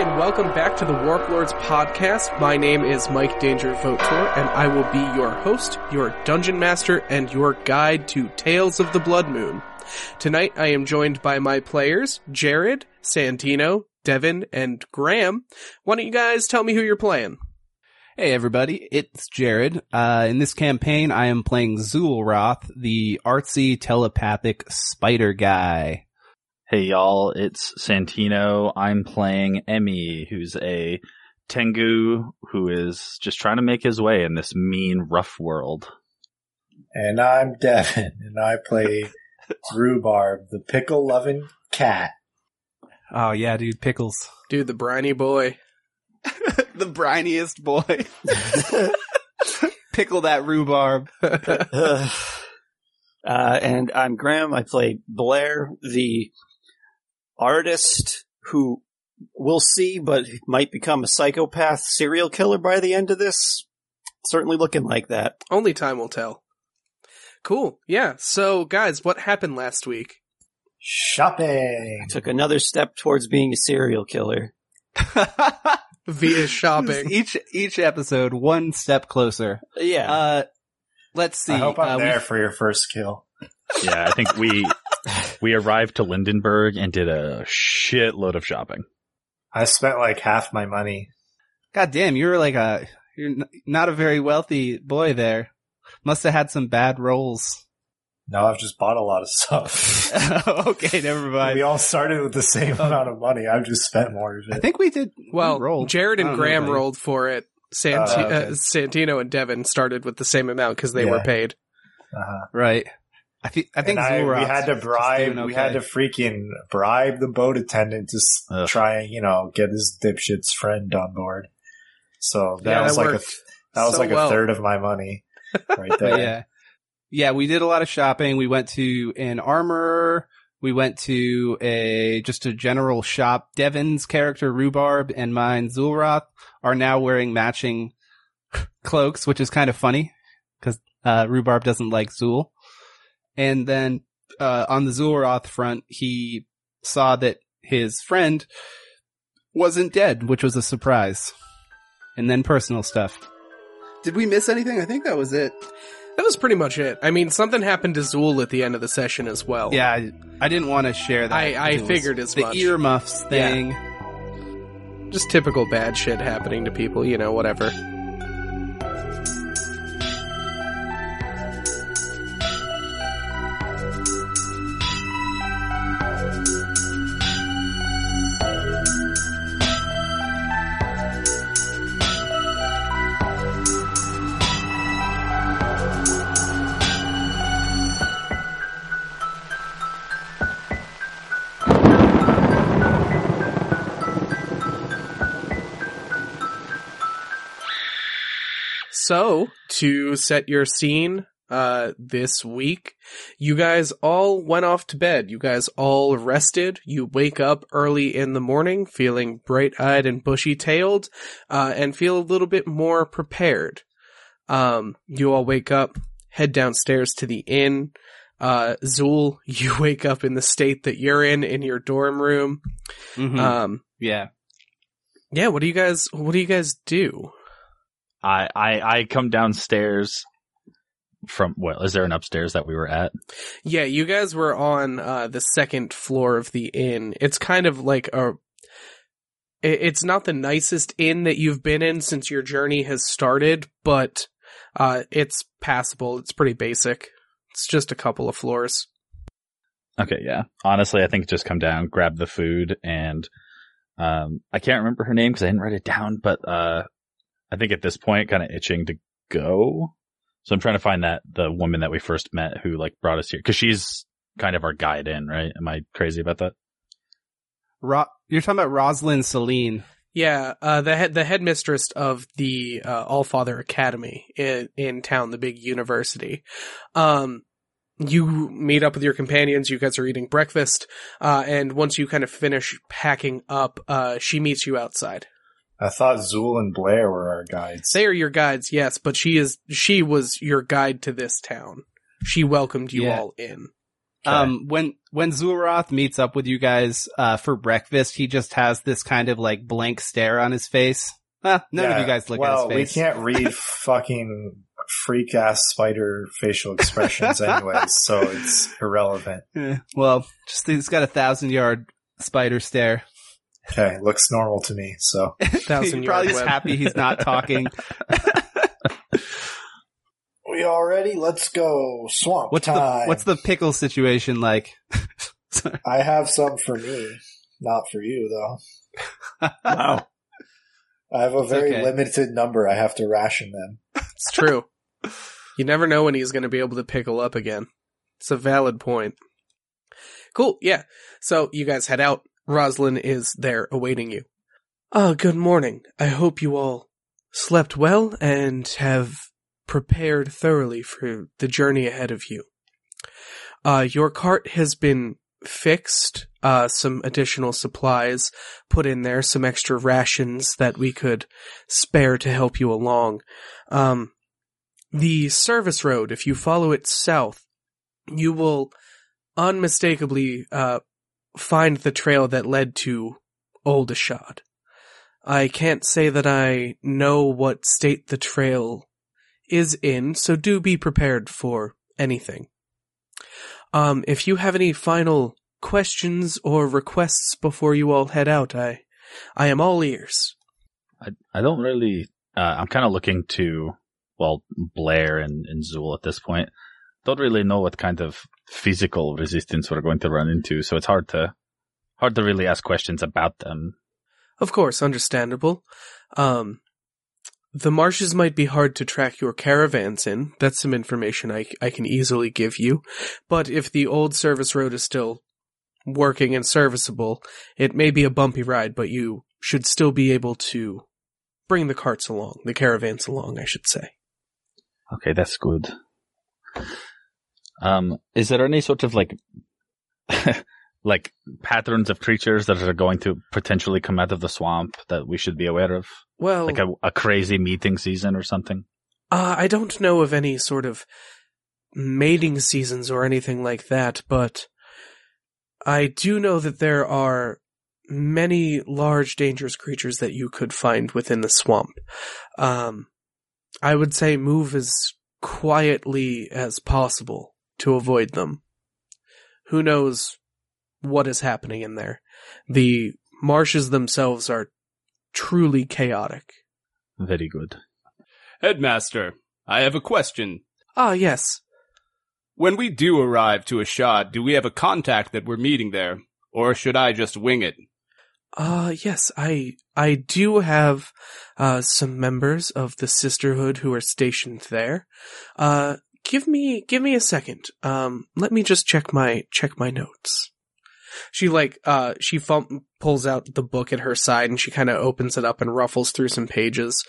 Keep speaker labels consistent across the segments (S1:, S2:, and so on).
S1: and welcome back to the Warlords podcast. My name is Mike Danger Votor, and I will be your host, your dungeon master, and your guide to Tales of the Blood Moon. Tonight, I am joined by my players, Jared, Santino, Devin, and Graham. Why don't you guys tell me who you're playing?
S2: Hey everybody, it's Jared. Uh, in this campaign, I am playing Zulroth, the artsy telepathic spider guy.
S3: Hey y'all, it's Santino. I'm playing Emmy, who's a Tengu who is just trying to make his way in this mean, rough world.
S4: And I'm Devin, and I play Rhubarb, the pickle loving cat.
S2: Oh yeah, dude, pickles.
S1: Dude, the briny boy.
S2: the briniest boy. Pickle that rhubarb.
S5: uh, and I'm Graham. I play Blair, the artist who we'll see, but might become a psychopath serial killer by the end of this. Certainly looking like that.
S1: Only time will tell. Cool. Yeah. So, guys, what happened last week?
S4: Shopping.
S5: Took another step towards being a serial killer.
S1: Via shopping.
S2: each each episode, one step closer.
S5: Yeah.
S2: Uh, let's see.
S4: I hope I'm
S2: uh, we-
S4: there for your first kill.
S3: Yeah, I think we we arrived to Lindenberg and did a shitload of shopping.
S4: I spent like half my money.
S2: God damn, you're like a you're not a very wealthy boy there. Must have had some bad rolls.
S4: No, I've just bought a lot of stuff.
S2: okay, never mind.
S4: we all started with the same amount of money. I've just spent more of
S2: I think we did. we
S1: Well,
S2: rolled.
S1: Jared and
S2: don't know
S1: Graham rolled for it. Sant-
S4: Oh, okay.
S1: uh, Santino and Devin started with the same amount because they
S4: Yeah.
S1: were paid.
S4: Uh-huh.
S2: Right. I think. I think
S4: I, we had to bribe.
S2: doing
S4: We had to freaking bribe the boat attendant to s-
S3: Ugh.
S4: try and you know get his dipshit's friend on board. So that
S1: Yeah,
S4: was
S1: that
S4: like a th- that was
S1: so
S4: like
S1: well.
S4: a third of my money right there.
S2: yeah. Yeah, we did a lot of shopping. We went to an armor. We went to a, just a general shop. Devin's character, Rhubarb, and mine, Zulroth, are now wearing matching cloaks, which is kind of funny because, uh, Rhubarb doesn't like Zul. And then, uh, on the Zulroth front, he saw that his friend wasn't dead, which was a surprise. And then personal stuff. Did we miss anything? I think that was it.
S1: That was pretty much it. I mean, something happened to Zool at the end of the session as well.
S2: Yeah, I, I didn't want to share that.
S1: I- I figured as
S2: the
S1: much.
S2: earmuffs thing.
S1: Just typical bad shit happening to people, you know, whatever. So, to set your scene, uh, this week, you guys all went off to bed. You guys all rested. You wake up early in the morning feeling bright eyed and bushy tailed, uh, and feel a little bit more prepared. Um, you all wake up, head downstairs to the inn. Uh, Zool, you wake up in the state that you're in in your dorm room.
S2: Mhm.
S1: Um,
S2: yeah.
S1: yeah, what do you guys, what do you guys do?
S3: I I, I come downstairs from well, is there an upstairs that we were at?
S1: Yeah, you guys were on uh, the second floor of the inn. It's kind of like a. It's not the nicest inn that you've been in since your journey has started, but uh, it's passable. It's pretty basic. It's just a couple of floors.
S3: Okay, yeah. Honestly, I think just come down, grab the food, and um, I can't remember her name because I didn't write it down. But uh, I think at this point, kind of itching to go. So I'm trying to find that the woman that we first met who like brought us here because she's kind of our guide in, right? Am I crazy about that?
S2: Ro- you're talking about Rosalind Celine.
S1: Yeah, uh, the head the headmistress of the uh, All Father Academy in in town, the big university. Um, you meet up with your companions. You guys are eating breakfast, uh, and once you kind of finish packing up, uh, she meets you outside.
S4: I thought Zool and Blair were our guides.
S1: They are your guides, yes, but she is she was your guide to this town. She welcomed you
S2: Yeah.
S1: all in.
S2: Um, when when Zulroth meets up with you guys uh, for breakfast, he just has this kind of like blank stare on his face. Ah, none of you guys look
S4: well,
S2: at his face.
S4: we can't read fucking freak ass spider facial expressions anyways, so it's irrelevant.
S2: Eh, well, just he's got a thousand yard spider stare.
S4: Okay, looks normal to me. So
S1: Thousand
S2: He's probably
S1: yard
S2: just happy he's not talking.
S4: we all ready? Let's go swamp
S2: What's the what's the pickle situation like?
S4: I have some for me, not for you though.
S5: Wow.
S4: I have a
S2: It's
S4: very
S2: okay.
S4: limited number. I have to ration them.
S1: It's true. you never know when he's going to be able to pickle up again. It's a valid point. Cool. Yeah. So you guys head out. Roslyn is there awaiting you. Ah, good morning. I hope you all slept well and have prepared thoroughly for the journey ahead of you. Uh, your cart has been fixed. Uh, some additional supplies put in there, some extra rations that we could spare to help you along. Um, the service road, if you follow it south, you will unmistakably uh, find the trail that led to Old Ashad. I can't say that I know what state the trail is in, so do be prepared for anything. Um, if you have any final questions or requests before you all head out, I, I am all ears.
S3: I, I don't really. Uh, I'm kind of looking to well Blair and, and Zool at this point. Don't really know what kind of physical resistance we're going to run into, so it's hard to hard to really ask questions about them.
S1: Of course, understandable. Um, the marshes might be hard to track your caravans in. That's some information I, I can easily give you. But if the old service road is still working and serviceable, it may be a bumpy ride, but you should still be able to bring the carts along, the caravans along, I should say.
S3: Okay, that's good. Um, is there any sort of like, like patterns of creatures that are going to potentially come out of the swamp that we should be aware of?
S1: Well,
S3: Like a, a crazy meeting season or something?
S1: Uh, I don't know of any sort of mating seasons or anything like that, but I do know that there are many large dangerous creatures that you could find within the swamp. Um, I would say move as quietly as possible to avoid them. Who knows what is happening in there? The marshes themselves are truly chaotic.
S3: Very good.
S2: Headmaster, I have a question.
S1: Ah, yes.
S2: When we do arrive to Ashad, do we have a contact that we're meeting there? Or should I just wing it?
S1: Uh, yes, I, I do have, uh, some members of the Sisterhood who are stationed there. Uh, give me, give me a second. Um, let me just check my, check my notes. She like, uh, she fum- pulls out the book at her side and she kind of opens it up and ruffles through some pages.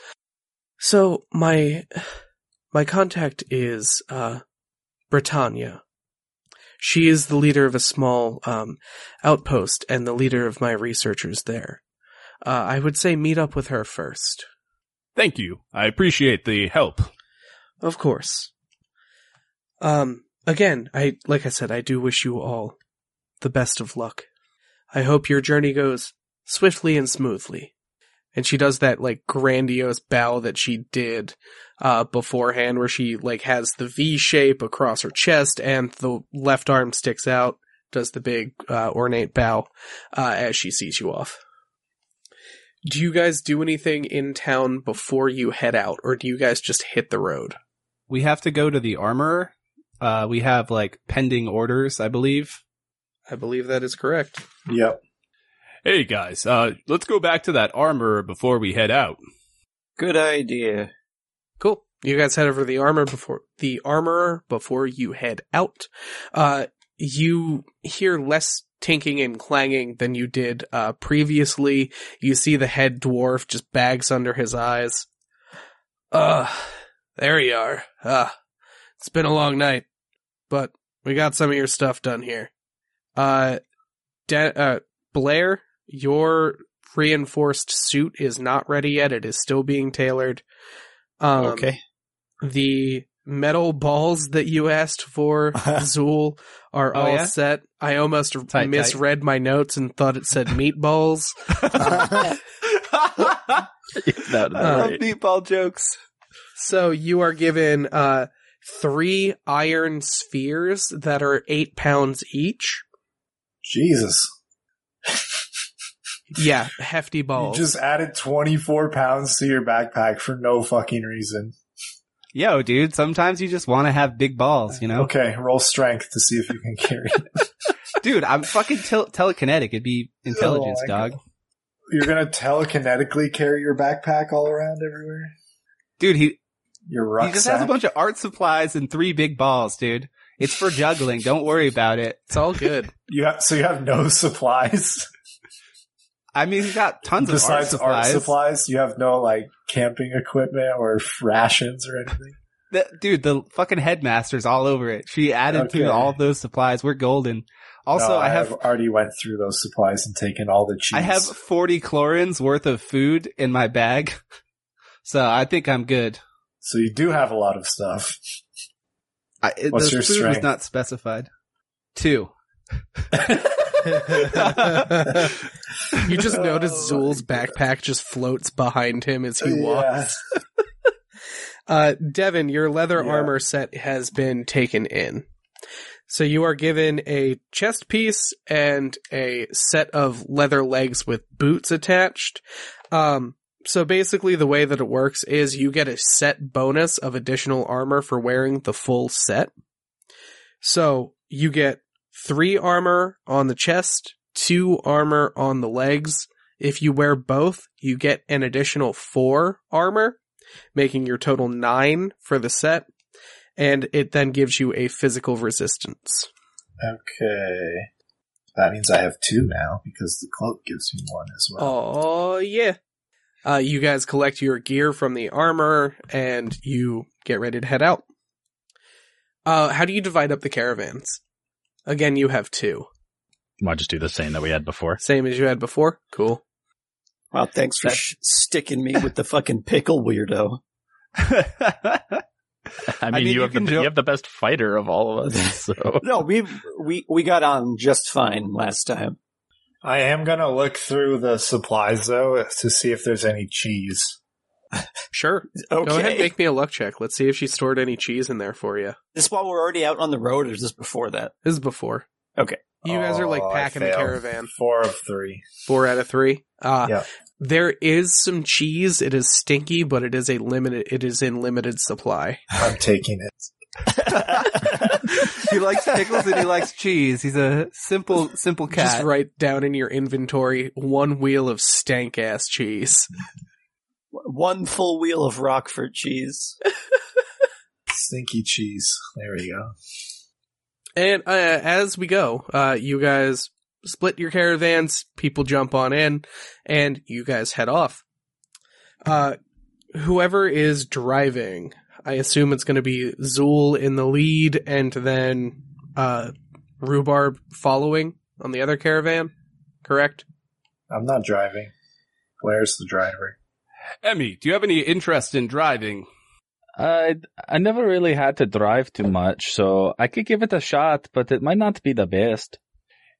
S1: So, my, my contact is, uh, Britannia. She is the leader of a small, um, outpost and the leader of my researchers there. Uh, I would say meet up with her first.
S2: Thank you. I appreciate the help.
S1: Of course. Um, again, I, like I said, I do wish you all the best of luck. I hope your journey goes swiftly and smoothly. And she does that, like, grandiose bow that she did, uh, beforehand where she, like, has the V shape across her chest and the left arm sticks out, does the big, uh, ornate bow, uh, as she sees you off. Do you guys do anything in town before you head out, or do you guys just hit the road?
S2: We have to go to the armorer. Uh, we have like pending orders, I believe.
S1: I believe that is correct.
S4: Yep.
S2: Hey guys, uh, let's go back to that armor before we head out.
S5: Good idea.
S1: Cool. You guys head over to the armor before the armorer before you head out. Uh, you hear less tinking and clanging than you did uh, previously. You see the head dwarf just bags under his eyes. Uh, there you are. Uh, it's been a long night, but we got some of your stuff done here. Uh, De- uh, Blair, your reinforced suit is not ready yet. It is still being tailored. Um,
S5: okay.
S1: the metal balls that you asked for, Zool, are
S2: Oh,
S1: all
S2: yeah?
S1: set. I almost
S2: tight.
S1: misread my notes and thought it said meatballs.
S3: That-
S1: Uh,
S3: right.
S2: meatball jokes.
S1: So you are given uh three iron spheres that are eight pounds each.
S4: Jesus.
S1: Yeah, hefty
S4: You
S1: balls.
S4: just added 24 pounds to your backpack for no fucking reason.
S2: Yo, dude, sometimes you just want to have big balls, you know?
S4: Okay, roll strength to see if you can carry it.
S2: Dude, I'm fucking tel- telekinetic. It'd be oh intelligence,
S4: Oh my
S2: dog.
S4: You're gonna telekinetically carry your backpack all around everywhere?
S2: Dude, he,
S4: Your
S2: he just has a bunch of art supplies and three big balls, dude. It's for juggling. Don't worry about it.
S1: it's all good.
S4: you have, so you have no supplies?
S2: I mean, he's got tons of art
S4: Besides
S2: supplies.
S4: art supplies, you have no like camping equipment or rations or anything?
S2: The- dude, the fucking headmaster's all over it. She added
S4: Okay.
S2: to all those supplies. We're golden. Also,
S4: No,
S2: I have
S4: already went through those supplies and taken all the cheese.
S2: I have 40 chlorins worth of food in my bag. So I think I'm good.
S4: So you do have a lot of stuff.
S2: I, it,
S4: What's
S2: the
S4: your
S2: food was
S4: strength?
S2: not specified. Two.
S1: You just
S4: Oh
S1: notice
S4: my
S1: Zool's backpack just floats behind him as he walks.
S4: Yeah.
S1: Uh, Devin, your leather
S4: Yeah.
S1: armor set has been taken in. So you are given a chest piece and a set of leather legs with boots attached. Um, so basically the way that it works is you get a set bonus of additional armor for wearing the full set. So you get three armor on the chest, two armor on the legs. If you wear both, you get an additional four armor making your total nine for the set, and it then gives you a physical resistance.
S4: Okay. That means I have two now because the cloak gives me one as well.
S1: Oh yeah. Uh, you guys collect your gear from the armor, and you get ready to head out. Uh, how do you divide up the caravans? Again, you have two,
S3: Might just do the same that we had before.
S1: same as you had before. Cool.
S5: Well, thanks for sh- sticking me with the fucking pickle weirdo.
S3: I mean,
S2: mean,
S3: you,
S2: you
S3: have the
S2: can
S3: you have the best fighter of all of us. So
S5: No, we we we got on just fine last time.
S4: I am gonna look through the supplies though to see if there's any cheese.
S1: Sure.
S5: Okay.
S1: Go ahead, and make me a luck check. Let's see if she stored any cheese in there for you.
S5: this while we're already out on the road, or is this before that?
S1: This is before.
S5: Okay.
S1: You guys are like
S4: Oh, I
S1: packing the
S4: failed.
S1: caravan.
S4: Four of three.
S1: Four out of three. Uh,
S4: Yeah.
S1: There is some cheese. It is stinky, but it is a limited. It is in limited supply.
S4: I'm taking it.
S2: he likes pickles and he likes cheese. He's a simple, simple cat.
S1: Just write down in your inventory one wheel of stank ass cheese.
S5: One full wheel of Roquefort cheese.
S4: Stinky cheese. There we go.
S1: And uh, as we go, uh, you guys split your caravans. People jump on in, and you guys head off. Uh, whoever is driving, I assume it's going to be Zool in the lead, and then uh, Rhubarb following on the other caravan. Correct?
S4: I'm not driving. Where's the driver.
S2: Emmy, do you have any interest in driving?
S3: I I never really had to drive too much, so I could give it a shot, but it might not be the best.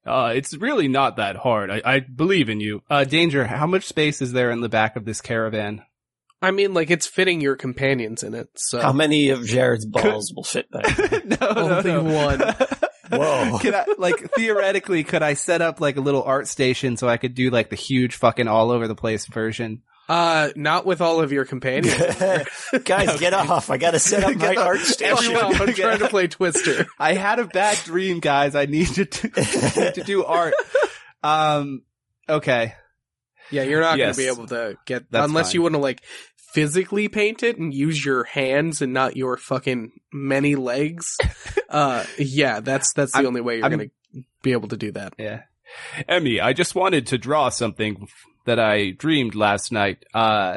S2: Uh, it's really not that hard. I, I believe in you. Uh, Danger, how much space is there in the back of this caravan?
S1: I mean, like it's fitting your companions in it. So
S5: How many of Jared's balls will fit back?
S2: no,
S1: Only one.
S5: Whoa.
S2: Can I, like, theoretically, could I set up like a little art station so I could do like the huge fucking all over the place version?
S1: uh, not with all of your companions.
S5: Guys, get off. I gotta set up my art station.
S1: Everyone, I'm trying to play Twister.
S2: I had a bad dream, guys. I need to, do- need to do art. Um, okay.
S1: Yeah, you're not
S2: Yes.
S1: going to be able to get
S2: That's
S1: unless
S2: fine.
S1: you want to like physically paint it and use your hands and not your fucking many legs. uh, yeah, that's that's the
S2: I'm-
S1: only way you're
S2: I'm-
S1: going to be able to do that.
S2: Yeah. Emmy, I just wanted to draw something that I dreamed last night. Uh,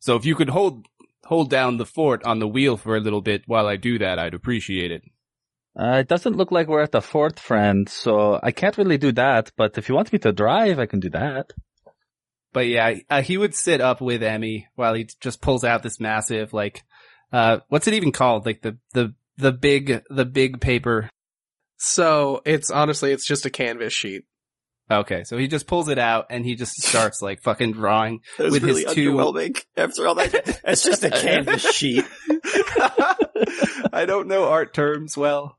S2: so if you could hold, hold down the fort on the wheel for a little bit while I do that, I'd appreciate it.
S3: Uh, it doesn't look like we're at the fort, friend, so I can't really do that, but if you want me to drive, I can do that.
S2: But yeah, uh, he would sit up with Emmy while he just pulls out this massive, like, Uh, what's it even called? Like the, the, the big, the big paper.
S1: So it's honestly, it's just a canvas sheet.
S2: Okay. So he just pulls it out and he just starts like fucking drawing. With his
S5: really
S2: two-
S5: underwhelming. After all that, it's just a canvas sheet.
S2: I don't know art terms well.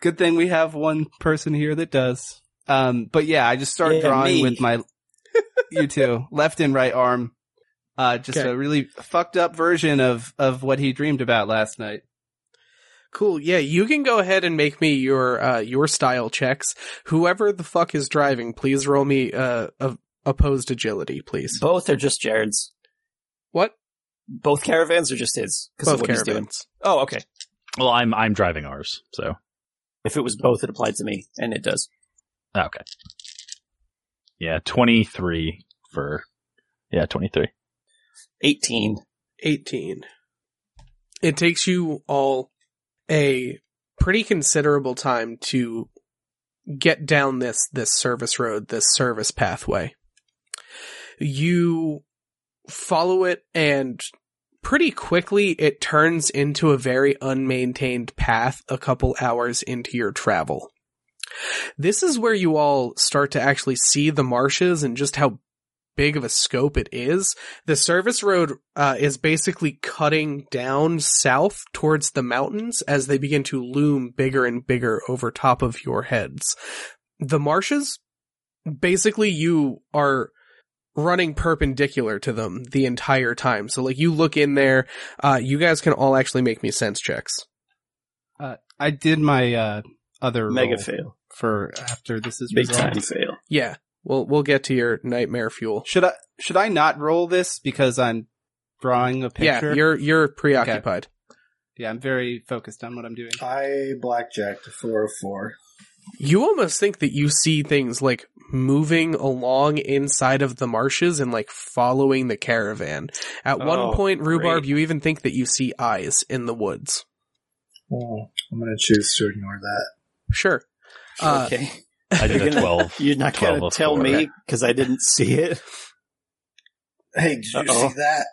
S2: Good thing we have one person here that does. Um, but yeah, I just start
S5: Yeah,
S2: drawing
S5: me.
S2: with my, you too. left and right arm. Uh, just
S1: Okay.
S2: a really fucked up version of, of what he dreamed about last night.
S1: Cool. Yeah, you can go ahead and make me your uh your style checks. Whoever the fuck is driving, please roll me uh a opposed agility, please.
S5: Both are just Jared's.
S1: What?
S5: Both caravans are just his. 'cause of
S1: Both
S5: what he's doing.
S1: caravans.
S5: Oh, okay.
S3: Well, I'm I'm driving ours, so
S5: If it was both, it applied to me, and it does.
S3: okay. Yeah, twenty three for yeah twenty three.
S5: 18.
S1: 18. It takes you all a pretty considerable time to get down this this service road, this service pathway. You follow it and pretty quickly it turns into a very unmaintained path a couple hours into your travel. This is where you all start to actually see the marshes and just how big of a scope it is the service road uh, is basically cutting down south towards the mountains as they begin to loom bigger and bigger over top of your heads. The marshes, basically, you are running perpendicular to them the entire time. So, like, you look in there, uh, you guys can all actually make me sense checks.
S2: I did my, uh, other
S5: Mega
S2: roll
S5: fail.
S2: For after this is
S5: Big
S2: resolved.
S5: time fail.
S1: Yeah, we'll we'll get to your nightmare fuel.
S2: Should I, should I not roll this because I'm drawing a picture?
S1: Yeah, you're you're preoccupied.
S2: yeah, I'm very focused on what I'm doing.
S4: I blackjacked a 404.
S1: You almost think that you see things like moving along inside of the marshes and like following the caravan. At one
S5: Oh,
S1: point, Rhubarb,
S5: great.
S1: you even think that you see eyes in the woods.
S4: Oh, I'm going to choose to ignore that.
S1: Sure. Uh,
S5: okay.
S3: I did
S5: You're
S3: a
S5: gonna-
S3: twelve.
S5: You're not going to tell
S3: four.
S5: me because I didn't see it.
S4: Hey, did you
S5: Uh-oh.
S4: see that?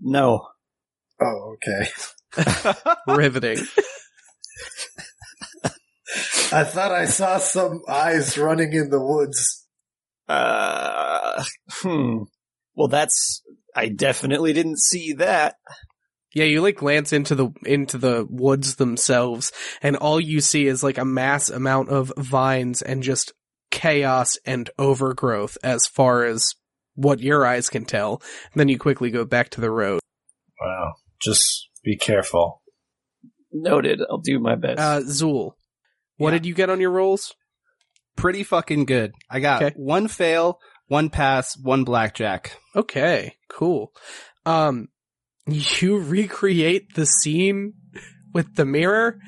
S5: No.
S4: Oh, okay.
S1: riveting.
S4: I thought I saw some eyes running in the woods.
S5: Uh, hmm. Well, that's. I definitely didn't see that.
S1: Yeah, you like glance into the into the woods themselves, and all you see is like a mass amount of vines and just chaos and overgrowth as far as what your eyes can tell. And then you quickly go back to the road.
S4: Wow. Just be careful.
S5: Noted. I'll do my best.
S1: Uh, Zool, what
S2: Yeah.
S1: did you get on your rolls?
S2: Pretty fucking good. I got
S1: Okay.
S2: one fail, one pass, one blackjack.
S1: Okay, cool. Um, you recreate the scene with the mirror,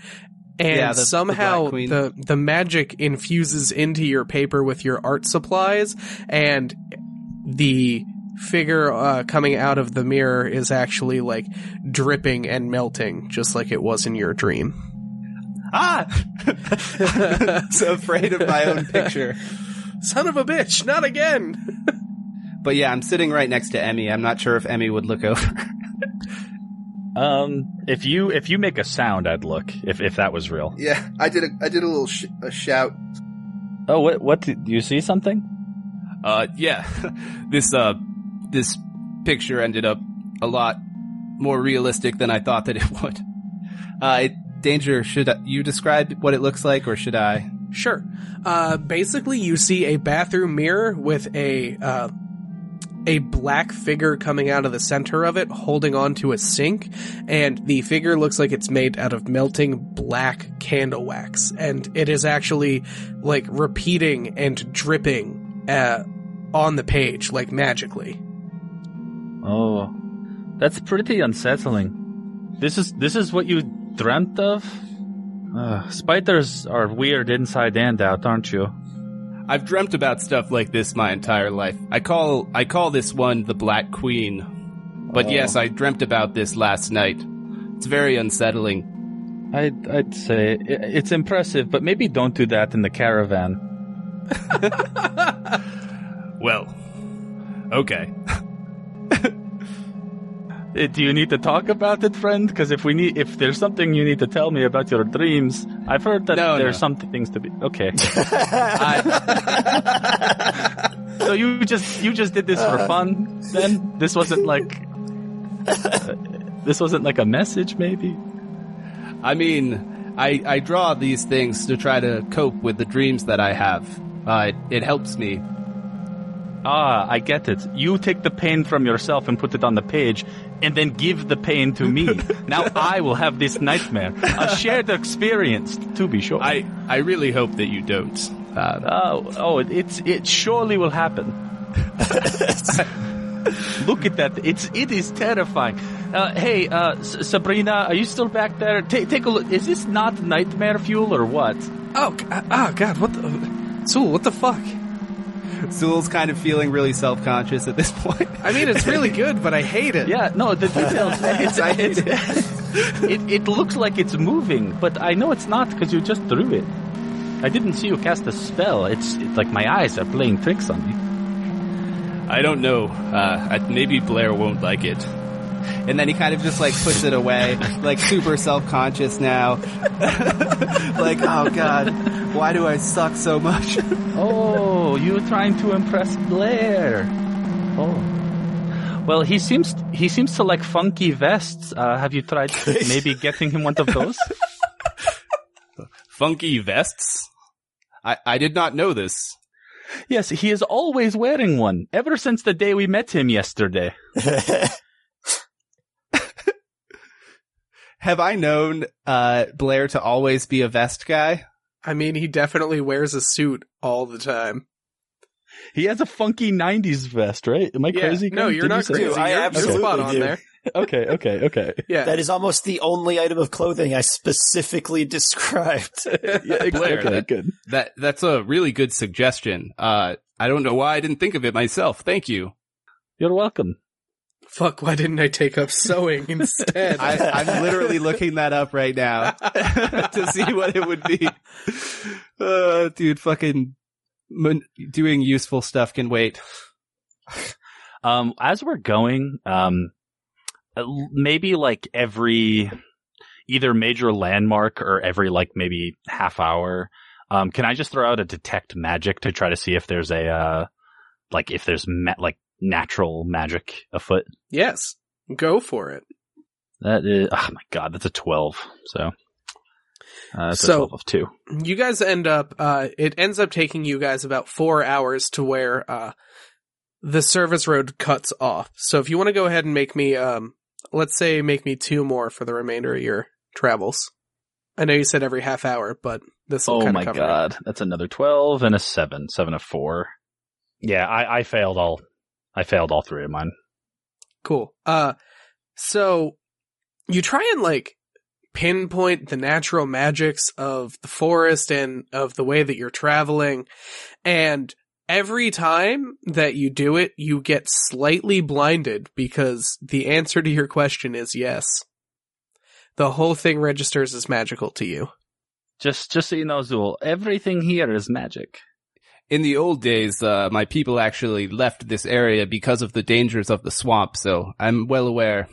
S1: and
S2: Yeah, the- the
S1: somehow
S2: Queen.
S1: the the magic infuses into your paper with your art supplies, and the figure uh, coming out of the mirror is actually like dripping and melting, just like it was in your dream.
S2: Ah! so afraid of my own picture.
S1: Son of a bitch! Not again!
S2: But yeah, I'm sitting right next to Emmy. I'm not sure if Emmy would look over.
S3: Um, if you if you make a sound, I'd look if if that was real.
S2: yeah, I did a I did a little sh- a shout.
S3: Oh, what what do you see something?
S2: Uh, yeah, this uh, this picture ended up a lot more realistic than I thought that it would. Uh, it, Danger, should you describe what it looks like, or should I?
S1: Sure. Uh, basically, you see a bathroom mirror with a uh, a black figure coming out of the center of it, holding onto a sink, and the figure looks like it's made out of melting black candle wax, and it is actually like repeating and dripping uh, on the page like magically.
S3: Oh, that's pretty unsettling. This is this is what you dreamt of. Uh, spiders are weird inside and out, aren't you?
S2: I've dreamt about stuff like this my entire life. I call I call this one the Black Queen. But
S3: Oh.
S2: yes, I dreamt about this last night. It's very unsettling.
S3: I'd I'd say it's impressive, but maybe don't do that in the caravan.
S2: Well, okay.
S3: Uh, Do you need to talk about it, friend? Because if we need, if there's something you need to tell me about your dreams, I've heard that
S2: No,
S3: there's
S2: no.
S3: some things to be. Okay,
S2: I,
S3: so you just you just did this for fun? Then this wasn't like uh, this wasn't like a message, maybe.
S2: I mean, I, I draw these things to try to cope with the dreams that I have. Uh, it, it helps me.
S3: Ah, I get it. You take the pain from yourself and put it on the page, and then give the pain to me. now I will have this nightmare, a shared experience, to be sure.
S2: I, I really hope that you don't. Uh,
S3: Oh, oh, it, it's it surely will happen. Look at that! It's it is terrifying. Uh, hey, uh, S- Sabrina, are you still back there? Ta take a look. Is this not nightmare fuel or what?
S1: Oh, oh God, what the? Zool, what the fuck?
S2: Zool's kind of feeling really self-conscious at this point.
S1: I mean, it's really good, but I hate it.
S3: Yeah, no, the details. It's, it's, it it looks like it's moving, but I know it's not because you just threw it. I didn't see you cast a spell. It's, it's like my eyes are playing tricks on me.
S2: I don't know. Uh, I, maybe Blair won't like it. And then he kind of just like puts it away, like super self-conscious now. like, oh god, why do I suck so much?
S3: Oh, you're trying to impress Blair? Oh. Well, he seems he seems to like funky vests. Uh, have you tried maybe getting him one of those?
S2: Funky vests? I, I did not know this.
S3: yes, he is always wearing one ever since the day we met him yesterday.
S2: Have I known uh, Blair to always be a vest guy?
S1: I mean, he definitely wears a suit all the time.
S3: He has a funky '90s vest, right? Am I
S1: Yeah,
S3: crazy?
S1: no, you're
S3: Did
S1: not
S3: say-
S1: crazy.
S5: I
S1: you're, you're
S5: absolutely
S1: spot on
S5: do.
S1: there.
S3: Okay, okay, okay.
S1: Yeah.
S5: that is almost the only item of clothing I specifically described.
S3: Yeah,
S2: Blair,
S3: okay,
S2: that-
S3: good.
S2: That that's a really good suggestion. Uh, I don't know why I didn't think of it myself. Thank you.
S3: You're welcome.
S1: Fuck, why didn't I take up sewing instead?
S2: I, I'm literally looking that up right now to see what it would be. Uh, dude, fucking mon- doing useful stuff can wait.
S3: Um, as we're going, um, uh, maybe like every either major landmark or every like maybe half hour, um, can I just throw out a detect magic to try to see if there's a uh, like if there's ma- like natural magic afoot?
S1: yes, go for it.
S3: That is, oh my god, that's a twelve. So, uh, that's
S1: So-
S3: a twelve of two.
S1: You guys end up, uh, it ends up taking you guys about four hours to where, uh, the service road cuts off. So if you want to go ahead and make me, um, let's say make me two more for the remainder of your travels. I know you said every half hour, but this will
S3: Oh my
S1: of cover
S3: god, that's another twelve and a seven, seven of four. Yeah, I, I failed all. I failed all three of mine.
S1: Cool. Uh, so you try and like pinpoint the natural magics of the forest and of the way that you're traveling. And every time that you do it, you get slightly blinded because the answer to your question is yes. The whole thing registers as magical to you.
S3: Just, just so you know, Zool, everything here is magic.
S2: In the old days, uh, my people actually left this area because of the dangers of the swamp, so I'm well aware.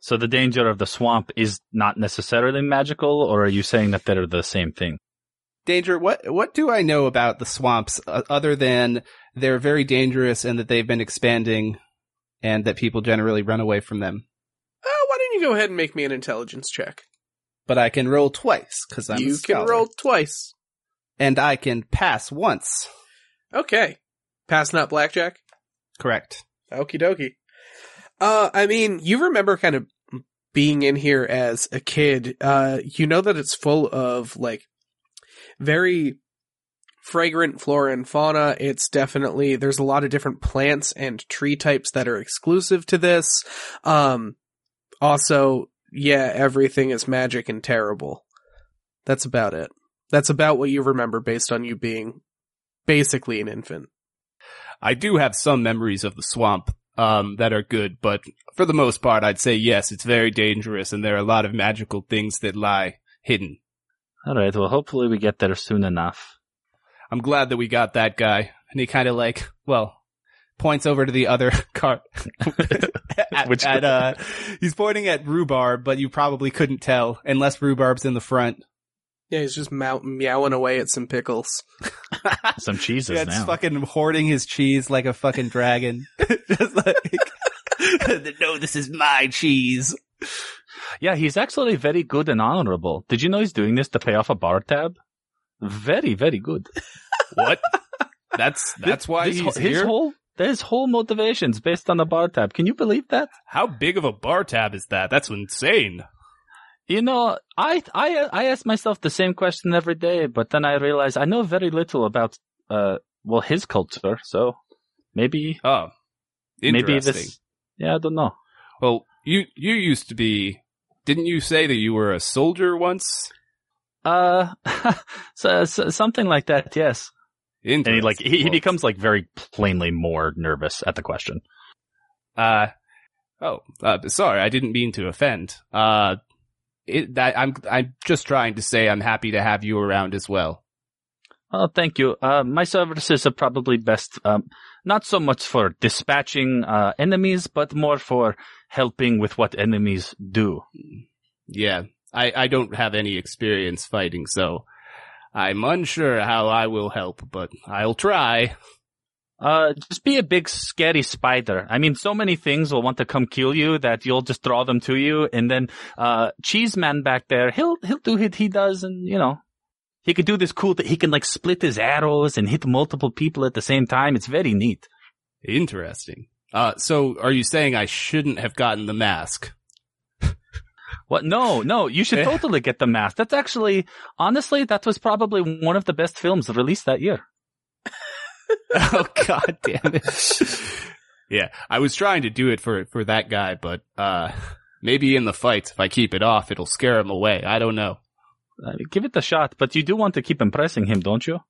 S3: So the danger of the swamp is not necessarily magical, or are you saying that they're the same thing?
S2: Danger, what, what do I know about the swamps uh, other than they're very dangerous and that they've been expanding and that people generally run away from them?
S1: Oh, why don't you go ahead and make me an intelligence check?
S2: But I can roll twice because I'm a
S1: you can roll twice.
S2: And I can pass once.
S1: Okay. Pass not blackjack?
S2: Correct.
S1: Okie dokie. Uh, I mean, you remember kind of being in here as a kid. Uh, you know that it's full of like very fragrant flora and fauna. It's definitely, there's a lot of different plants and tree types that are exclusive to this. Um, also, yeah, everything is magic and terrible. That's about it. That's about what you remember based on you being basically an infant.
S2: I do have some memories of the swamp um, that are good, but for the most part, I'd say yes, it's very dangerous, and there are a lot of magical things that lie hidden.
S3: All right. Well, hopefully we get there soon enough.
S2: I'm glad that we got that guy, and he kind of like, well, points over to the other cart. at,
S3: Which-
S2: at, uh, he's pointing at rhubarb, but you probably couldn't tell unless rhubarb's in the front.
S1: Yeah, he's just meow- meowing away at some pickles.
S3: Some cheeses
S2: Yeah, it's
S3: now.
S2: fucking hoarding his cheese like a fucking dragon. Just like, no, this is my cheese.
S3: Yeah, he's actually very good and honorable. Did you know he's doing this to pay off a bar tab? Very, very good.
S2: What? That's that's why
S3: This-
S2: he's
S3: his
S2: here.
S3: whole his whole motivation's based on a bar tab. Can you believe that?
S2: How big of a bar tab is that? That's insane.
S3: You know, I I I ask myself the same question every day, but then I realize I know very little about uh well his culture. So maybe
S2: Oh,
S3: maybe this. Yeah, I don't know.
S2: Well, you you used to be. Didn't you say that you were a soldier once?
S3: Uh, so, so something like that. Yes. And he like he, he becomes like very plainly more nervous at the question.
S2: Uh, oh, uh, sorry, I didn't mean to offend. Uh, it, that, I'm I'm just trying to say I'm happy to have you around as well.
S3: Oh, thank you. Uh, my services are probably best, um, not so much for dispatching, uh, enemies, but more for helping with what enemies do.
S2: Yeah, I I don't have any experience fighting, so I'm unsure how I will help, but I'll try.
S3: Uh, just be a big scary spider. I mean, so many things will want to come kill you that you'll just draw them to you, and then, uh, Cheese Man back there, he'll, he'll do what he does, and, you know, he could do this cool that he can like split his arrows and hit multiple people at the same time. It's very neat.
S2: Interesting. Uh, so are you saying I shouldn't have gotten the mask?
S3: What? No, no, you should
S2: Eh.
S3: totally get the mask. That's actually, honestly, that was probably one of the best films released that year.
S2: oh god damn it. yeah, I was trying to do it for for that guy, but uh maybe in the fights if I keep it off it'll scare him away. I don't know.
S3: Uh, give it a shot, but you do want to keep impressing him, don't you?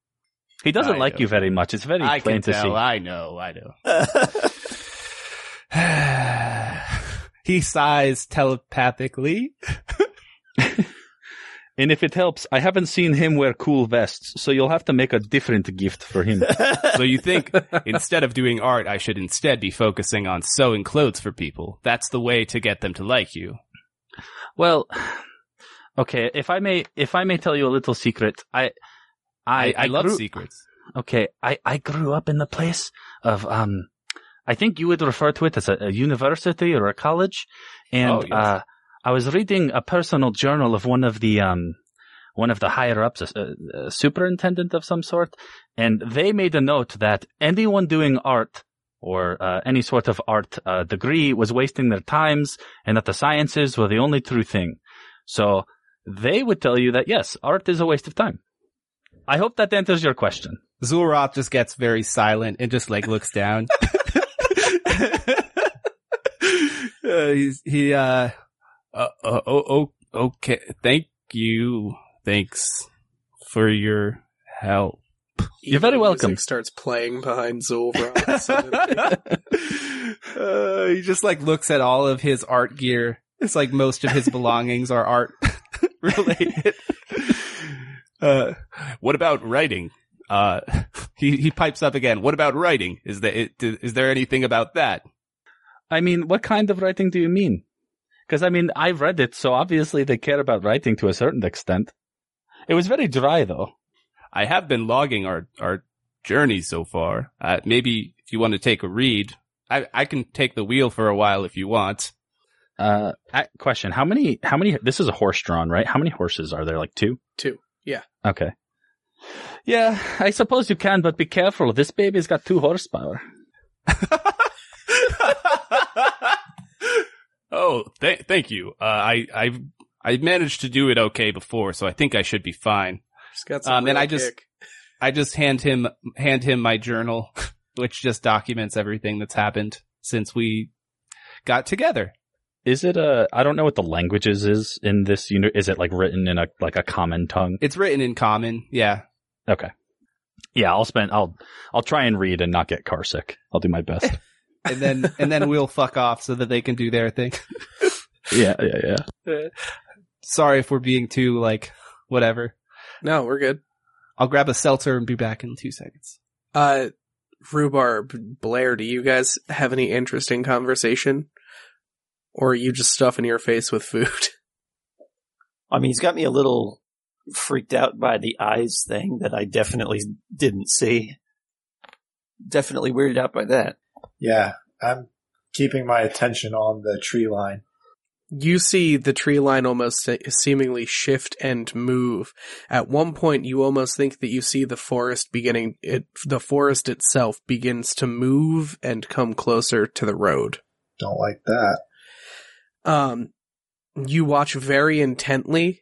S3: He doesn't
S2: I
S3: like
S2: know.
S3: you very much. It's very
S2: I
S3: plain
S2: can
S3: to
S2: tell.
S3: see.
S2: I know. I know. he sighs telepathically.
S3: And if it helps, I haven't seen him wear cool vests, so you'll have to make a different gift for him.
S2: So you think instead of doing art, I should instead be focusing on sewing clothes for people? That's the way to get them to like you.
S3: well, okay, if I may, if I may tell you a little secret, I,
S2: I, I, love
S3: grew-
S2: secrets.
S3: Okay, I, I grew up in the place of, um, I think you would refer to it as a, a university or a college. And,
S2: Oh, yes.
S3: uh, I was reading a personal journal of one of the, um, one of the higher ups, a, a superintendent of some sort. And they made a note that anyone doing art or, uh, any sort of art, uh, degree was wasting their times and that the sciences were the only true thing. So they would tell you that yes, art is a waste of time. I hope that answers your question.
S2: Zulroth just gets very silent and just like looks down. uh, he's, he, uh, uh, uh, oh, oh, okay. Thank you. Thanks for your help.
S3: You're very welcome.
S1: Music starts playing behind Zulbra.
S2: uh, he just like looks at all of his art gear. It's like most of his belongings are art related. Uh, what about writing? Uh, he, he pipes up again. What about writing? Is there, is there anything about that?
S3: I mean, what kind of writing do you mean? Because I mean, I've read it, so obviously they care about writing to a certain extent. It was very dry, though.
S2: I have been logging our, our journey so far. Uh, maybe if you want to take a read, I, I can take the wheel for a while if you want.
S3: Uh, question: How many? How many? This is a horse drawn, right? How many horses are there? Like two.
S1: Two. Yeah.
S3: Okay. Yeah, I suppose you can, but be careful. This baby's got two horsepower.
S2: oh, th- thank you. Uh, I, I've, I managed to do it okay before, so I think I should be fine.
S1: She's got some
S2: Um, and I just-
S1: kick.
S2: I just hand him, hand him my journal, which just documents everything that's happened since we got together.
S3: Is it a? I don't know what the languages is in this. Uni- is it like written in a like a common tongue?
S2: It's written in common. Yeah.
S3: Okay. Yeah, I'll spend. I'll I'll try and read and not get car sick. I'll do my best.
S2: And then, and then we'll fuck off so that they can do their thing.
S3: yeah, yeah, yeah.
S2: Sorry if we're being too like, whatever.
S1: No, we're good.
S2: I'll grab a seltzer and be back in two seconds.
S1: Uh, Rhubarb, Blair, do you guys have any interesting conversation? Or are you just stuffing your face with food?
S5: I mean, he's got me a little freaked out by the eyes thing that I definitely didn't see. Definitely weirded out by that.
S4: Yeah, I'm keeping my attention on the tree line.
S1: You see the tree line almost seemingly shift and move. At one point, you almost think that you see the forest beginning, it, the forest itself begins to move and come closer to the road.
S4: Don't like that.
S1: Um, you watch very intently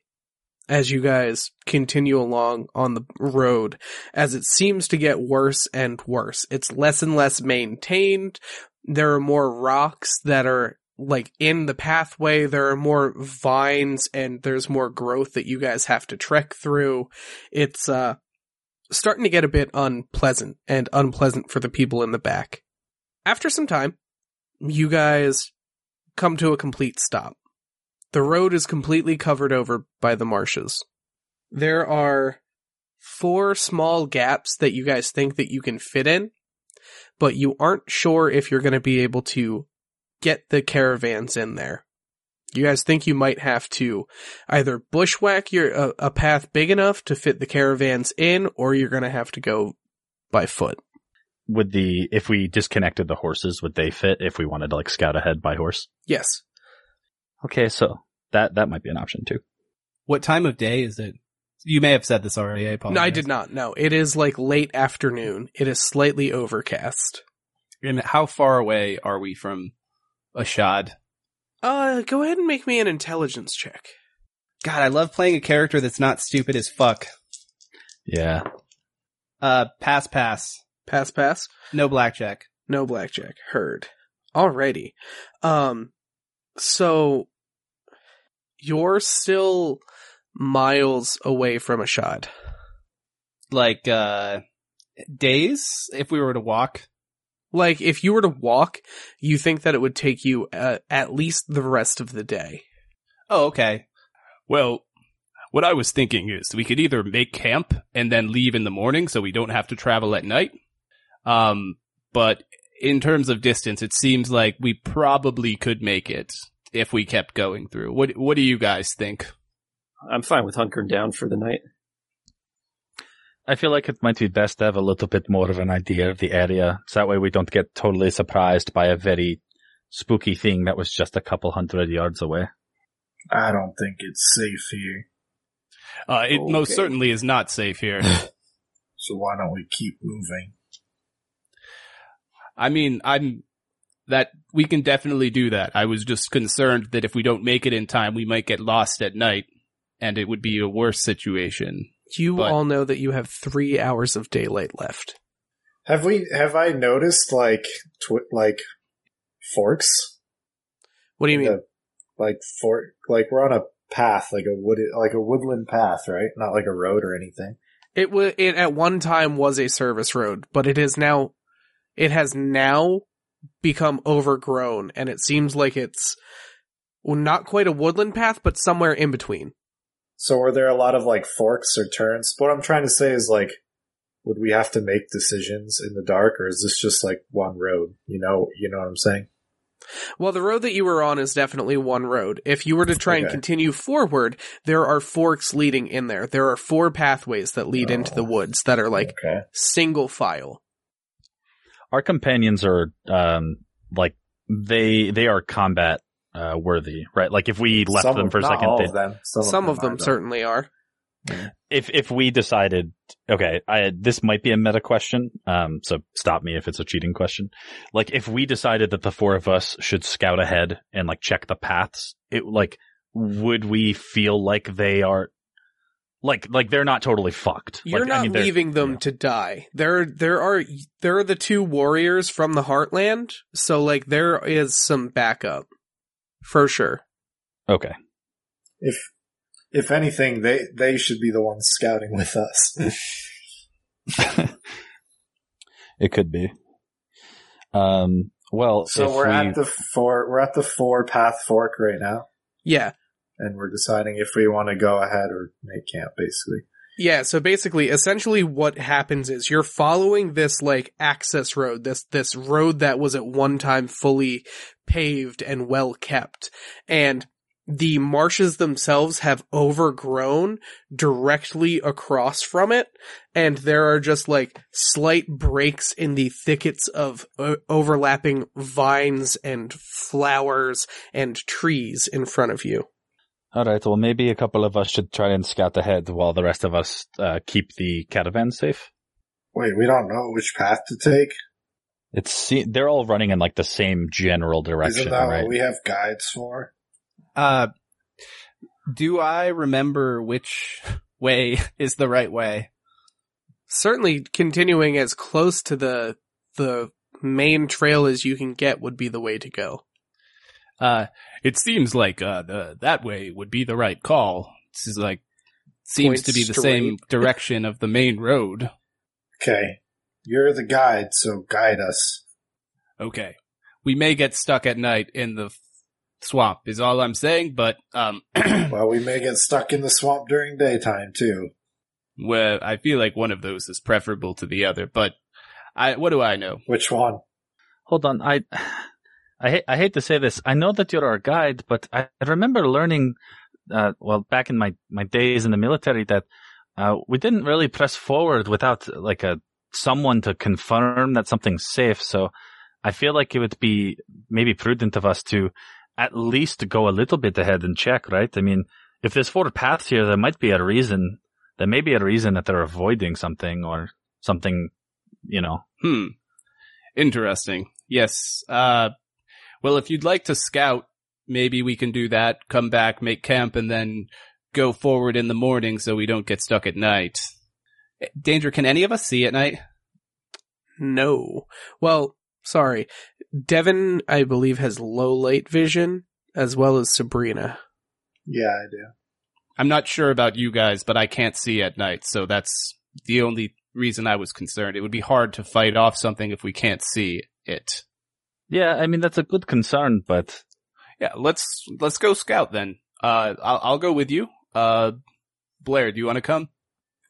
S1: as you guys continue along on the road as it seems to get worse and worse. It's less and less maintained. There are more rocks that are like in the pathway. There are more vines and there's more growth that you guys have to trek through. It's, uh, starting to get a bit unpleasant and unpleasant for the people in the back. After some time, you guys come to a complete stop. The road is completely covered over by the marshes. There are four small gaps that you guys think that you can fit in, but you aren't sure if you're going to be able to get the caravans in there. You guys think you might have to either bushwhack your a, a path big enough to fit the caravans in, or you're going to have to go by foot.
S3: Would the if we disconnected the horses, would they fit if we wanted to like scout ahead by horse?
S1: Yes.
S3: Okay, so that that might be an option too.
S2: What time of day is it? You may have said this already. I apologize.
S1: No, I did not. No, it is like late afternoon. It is slightly overcast.
S2: And how far away are we from Ashad?
S1: Uh, go ahead and make me an intelligence check.
S2: God, I love playing a character that's not stupid as fuck.
S3: Yeah.
S2: Uh, pass, pass.
S1: Pass, pass.
S2: No blackjack.
S1: No blackjack. Heard. Alrighty. Um, so you're still miles away from Ashad.
S2: Like, uh, days if we were to walk.
S1: Like, if you were to walk, you think that it would take you uh, at least the rest of the day.
S2: Oh, okay.
S6: Well, what I was thinking is we could either make camp and then leave in the morning so we don't have to travel at night. Um, but in terms of distance, it seems like we probably could make it if we kept going through. What What do you guys think?
S5: I'm fine with hunkering down for the night.
S3: I feel like it might be best to have a little bit more of an idea of the area, so that way we don't get totally surprised by a very spooky thing that was just a couple hundred yards away.
S4: I don't think it's safe here.
S6: Uh, it most certainly is not safe here.
S4: So why don't we keep moving?
S6: I mean, I'm that we can definitely do that. I was just concerned that if we don't make it in time, we might get lost at night, and it would be a worse situation.
S1: You
S6: But-
S1: all know that you have three hours of daylight left.
S4: Have we? Have I noticed like twi- like forks?
S1: What do you mean?
S4: The- like fork? Like we're on a path, like a wood, like a woodland path, right? Not like a road or anything.
S1: It was it at one time was a service road, but it is now it has now become overgrown and it seems like it's not quite a woodland path, but somewhere in between.
S4: So are there a lot of like forks or turns? What I'm trying to say is like, would we have to make decisions in the dark, or is this just like one road? You know, you know what I'm saying?
S1: Well, the road that you were on is definitely one road. If you were to try and continue forward, there are forks leading in there. There are four pathways that lead into the
S4: Oh.
S1: woods that are like
S4: okay.
S1: single file.
S3: Our companions are, um, like, they, they are combat, uh, worthy, right? Like if we left
S4: Some
S3: them
S4: of-
S3: for a second,
S4: all
S3: they-
S4: of them. Some,
S1: Some of them
S4: are, though.
S1: certainly are.
S3: if if we decided okay i this might be a meta question um so stop me if it's a cheating question like if we decided that the four of us should scout ahead and like check the paths it like would we feel like they are like like they're not totally fucked
S1: You're
S3: Like, I
S1: not
S3: mean,
S1: leaving them
S3: yeah.
S1: to die. There, there are there are the two warriors from the Heartland, so like there is some backup for sure.
S3: okay
S4: If if anything, they they should be the ones scouting with us.
S3: it could be um well
S4: so
S3: if
S4: we're
S3: we-
S4: at the four. We're at the four path fork right now,
S1: Yeah,
S4: and we're deciding if we want to go ahead or make camp. Basically,
S1: Yeah, so basically, essentially what happens is you're following this like access road, this, this road that was at one time fully paved and well kept. And the marshes themselves have overgrown directly across from it. And there are just like slight breaks in the thickets of uh, overlapping vines and flowers and trees in front of you.
S3: All right. Well, maybe a couple of us should try and scout ahead while the rest of us uh, keep the caravan safe.
S4: Wait, we don't know which path to take.
S3: It's se- they're all running in like the same general direction,
S4: Isn't that
S3: right?
S4: what we have guides for?
S7: Uh, do I remember which way is the right way?
S1: Certainly continuing as close to the, the main trail as you can get would be the way to go.
S2: Uh, it seems like uh, the that way would be the right call. This is like seems
S1: Point
S2: to be the
S1: straight.
S2: same direction of the main road.
S4: Okay. You're the guide, so guide us.
S2: Okay, we may get stuck at night in the f- swamp. Is all I'm saying. But um,
S4: Well, we may get stuck in the swamp during daytime, too.
S2: well, I feel like one of those is preferable to the other. But I, what do I know?
S4: Which one?
S3: Hold on, I, I hate, I hate to say this. I know that you're our guide, but I remember learning, uh, well, back in my, my days in the military that, uh, we didn't really press forward without like a, someone to confirm that something's safe. So I feel like it would be maybe prudent of us to at least go a little bit ahead and check, right? I mean, if there's four paths here, there might be a reason, there may be a reason that they're avoiding something or something, you know,
S2: Hmm. Interesting. Yes. Uh, well, if you'd like to scout, maybe we can do that. Come back, make camp, and then go forward in the morning so we don't get stuck at night. Eh, Danger, can any of us see at night?
S1: No. Well, sorry. Devin, I believe, has low light vision, as well as Sabrina.
S4: Yeah, I do.
S2: I'm not sure about you guys, but I can't see at night, so that's the only reason I was concerned. It would be hard to fight off something if we can't see it.
S3: Yeah, I mean, that's a good concern, but
S2: Yeah, let's let's go scout then. Uh, I'll, I'll go with you. Uh, Blair, do you want to come?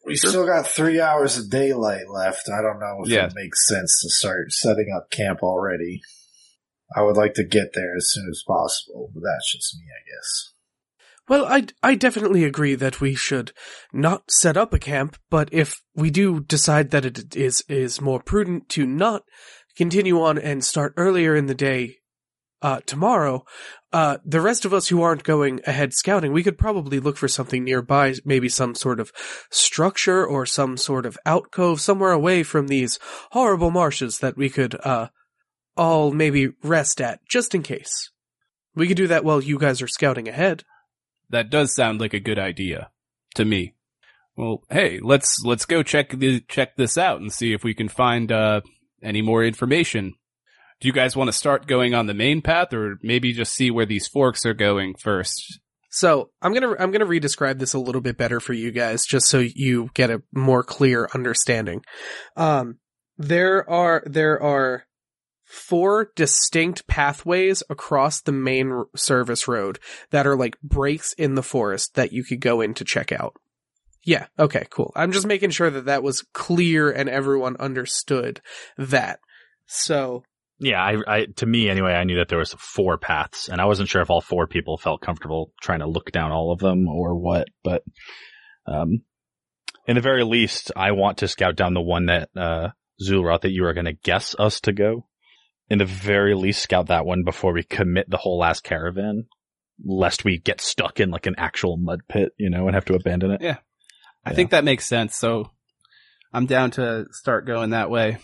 S4: We
S2: Sure.
S4: still got three hours of daylight left. I don't know if
S2: Yeah.
S4: it makes sense to start setting up camp already. I would like to get there as soon as possible, but that's just me, I guess.
S1: Well, I, I definitely agree that we should not set up a camp, but if we do decide that it is, is more prudent to not continue on and start earlier in the day, uh, tomorrow, uh, the rest of us who aren't going ahead scouting, we could probably look for something nearby, maybe some sort of structure or some sort of alcove somewhere away from these horrible marshes that we could, uh, all maybe rest at, just in case. We could do that while you guys are scouting ahead.
S2: That does sound like a good idea to me. Well, hey, let's let's go check the check this out and see if we can find uh any more information. Do you guys want to start going on the main path or maybe just see where these forks are going first?
S1: So I'm gonna I'm gonna re-describe this a little bit better for you guys, just so you get a more clear understanding. Um, there are there are four distinct pathways across the main service road that are like breaks in the forest that you could go in to check out. Yeah. Okay. Cool. I'm just making sure that that was clear and everyone understood that. So
S3: yeah, I, I, to me anyway, I knew that there was four paths, and I wasn't sure if all four people felt comfortable trying to look down all of them or what. But, um, in the very least, I want to scout down the one that uh, Zulroth that you are going to guess us to go. In the very least, scout that one before we commit the whole last caravan, lest we get stuck in like an actual mud pit, you know, and have to abandon it.
S2: Yeah. I
S3: Yeah.
S2: think that makes sense. So I'm down to start going that way.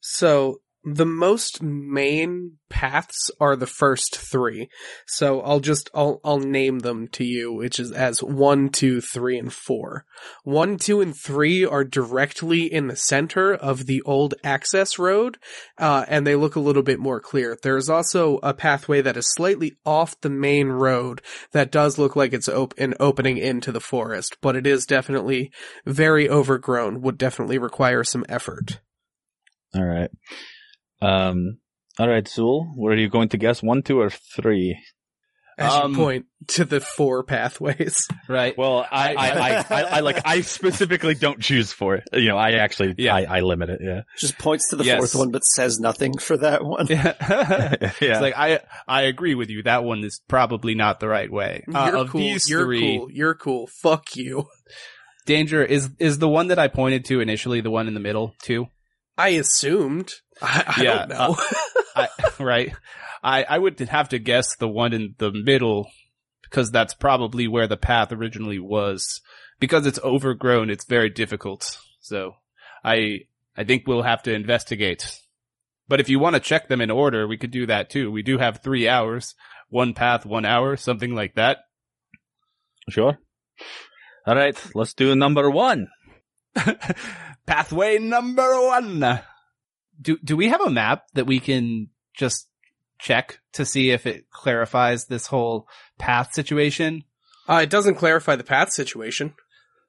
S1: So the most main paths are the first three. So I'll just I'll I'll name them to you, which is as one, two, three, and four. One, two, and three are directly in the center of the old access road, uh, and they look a little bit more clear. There's also a pathway that is slightly off the main road that does look like it's op- an opening into the forest, but it is definitely very overgrown. Would definitely require some effort.
S3: All right. Um, all right, Zul, what are you going to guess? One, two, or three?
S1: As
S6: Um,
S1: you point to the four pathways.
S2: Right.
S3: Well, I, I, I, I, I like, I specifically don't choose for it. You know, I actually,
S6: Yeah.
S3: I, I limit it. Yeah.
S5: Just points to the
S6: Yes.
S5: fourth one, but says nothing for that one.
S6: yeah.
S3: yeah.
S6: It's like I I agree with you. That one is probably not the right way. Uh,
S1: You're
S6: of
S1: cool.
S6: these
S1: You're
S6: three,
S1: cool. You're cool. Fuck you.
S6: danger is is the one that I pointed to initially the one in the middle too.
S1: I assumed. I, I
S6: Yeah,
S1: don't know.
S6: Uh, I, right. I I would have to guess the one in the middle because that's probably where the path originally was. Because it's overgrown, it's very difficult. So I I think we'll have to investigate. But if you want to check them in order, we could do that too. We do have three hours, one path, one hour, something like that.
S3: Sure. All right. Let's do number one.
S6: Pathway number one. Do do we have a map that we can just check to see if it clarifies this whole path situation?
S1: uh, it doesn't clarify the path situation.